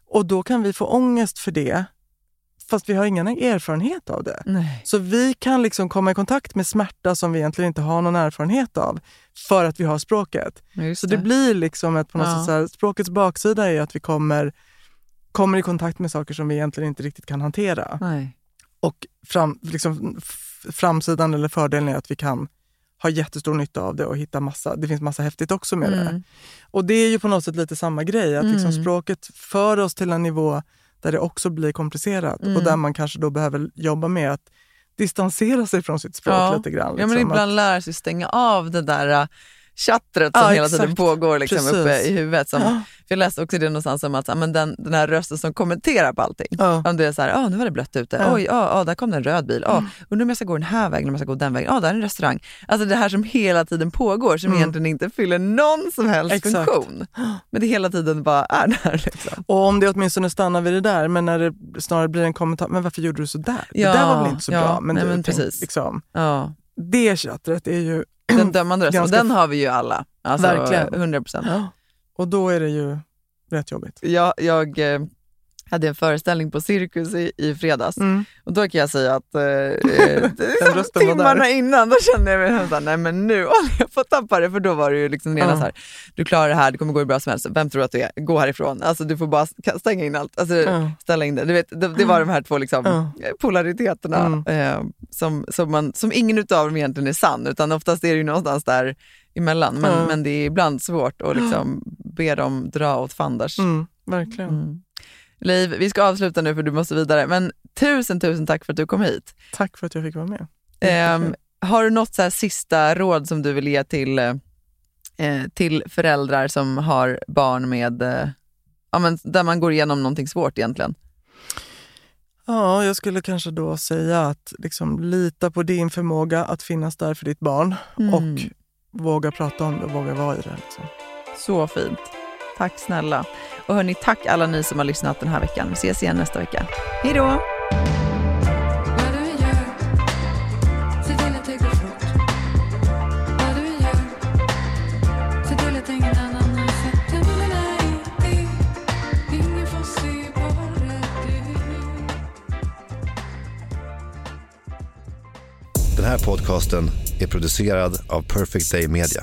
Och då kan vi få ångest för det, fast vi har ingen erfarenhet av det. Nej. Så vi kan liksom komma i kontakt med smärta som vi egentligen inte har någon erfarenhet av för att vi har språket. Just så det. blir liksom ett, på något Ja. sätt språkets baksida är att vi kommer, kommer i kontakt med saker som vi egentligen inte riktigt kan hantera. Nej. Och fram, liksom, framsidan eller fördelen är att vi kan ha jättestor nytta av det och hitta massa, det finns massa häftigt också med det. Mm. Och det är ju på något sätt lite samma grej, att liksom Mm. språket för oss till en nivå där det också blir komplicerat Mm. och där man kanske då behöver jobba med att distansera sig från sitt språk Ja. lite grann. Ja, men liksom. ibland lära sig stänga av det där chattret som Ja, hela exakt. tiden pågår liksom Precis. uppe i huvudet. Som, Ja. för jag läste också det någonstans om att men den, den här rösten som kommenterar på allting. Ja. Om det är så här, ah, nu var det blött ute, Ja. oj, ja, ah, där kom det en röd bil, ah, undrar om jag ska gå den här vägen, om jag ska gå den vägen, ah, där är en restaurang. Alltså det här som hela tiden pågår som Mm. egentligen inte fyller någon som helst Exakt. funktion. Men det hela tiden bara är där. Liksom. Och om det åtminstone stannar vid det där, men när det snarare blir en kommentar, men varför gjorde du så där? Ja, det där var väl inte så ja, bra? Men nej, du, men tänk, precis. Liksom, Ja. det chattret är ju... Den dömande rösten, och Ganska den har vi ju alla. Alltså, Verkligen. 100 procent. Ja. Och då är det ju rätt jobbigt. Jag, jag eh, hade en föreställning på Cirkus i, i fredags Mm. och då kan jag säga att eh, var timmarna innan då kände jag mig så här, nej men nu håller jag på att tappa det för då var det ju liksom redan Ja. så här, du klarar det här, det kommer gå hur bra som helst, vem tror du att du är? Gå härifrån, alltså du får bara stänga in allt, alltså, Ja. ställa in det. Du vet, det, det var de här två liksom, Ja. polariteterna Mm. eh, som, som, man, som ingen utav dem egentligen är sann, utan oftast är det ju någonstans där emellan. Men, men det är ibland svårt att liksom be dem dra åt fanders. Mm, verkligen. Mm. Liv, vi ska avsluta nu för du måste vidare. Men tusen, tusen tack för att du kom hit. Tack för att jag fick vara med. Ehm, har du något så här sista råd som du vill ge till, eh, till föräldrar som har barn med, eh, ja, men där man går igenom någonting svårt egentligen? Ja, jag skulle kanske då säga att liksom, lita på din förmåga att finnas där för ditt barn Mm. och våga prata om det och våga vara i det. Liksom. Så fint. Tack snälla. Och hörni, tack alla ni som har lyssnat den här veckan. Vi ses igen nästa vecka. Hej då! Den här podcasten är producerad av Perfect Day Media.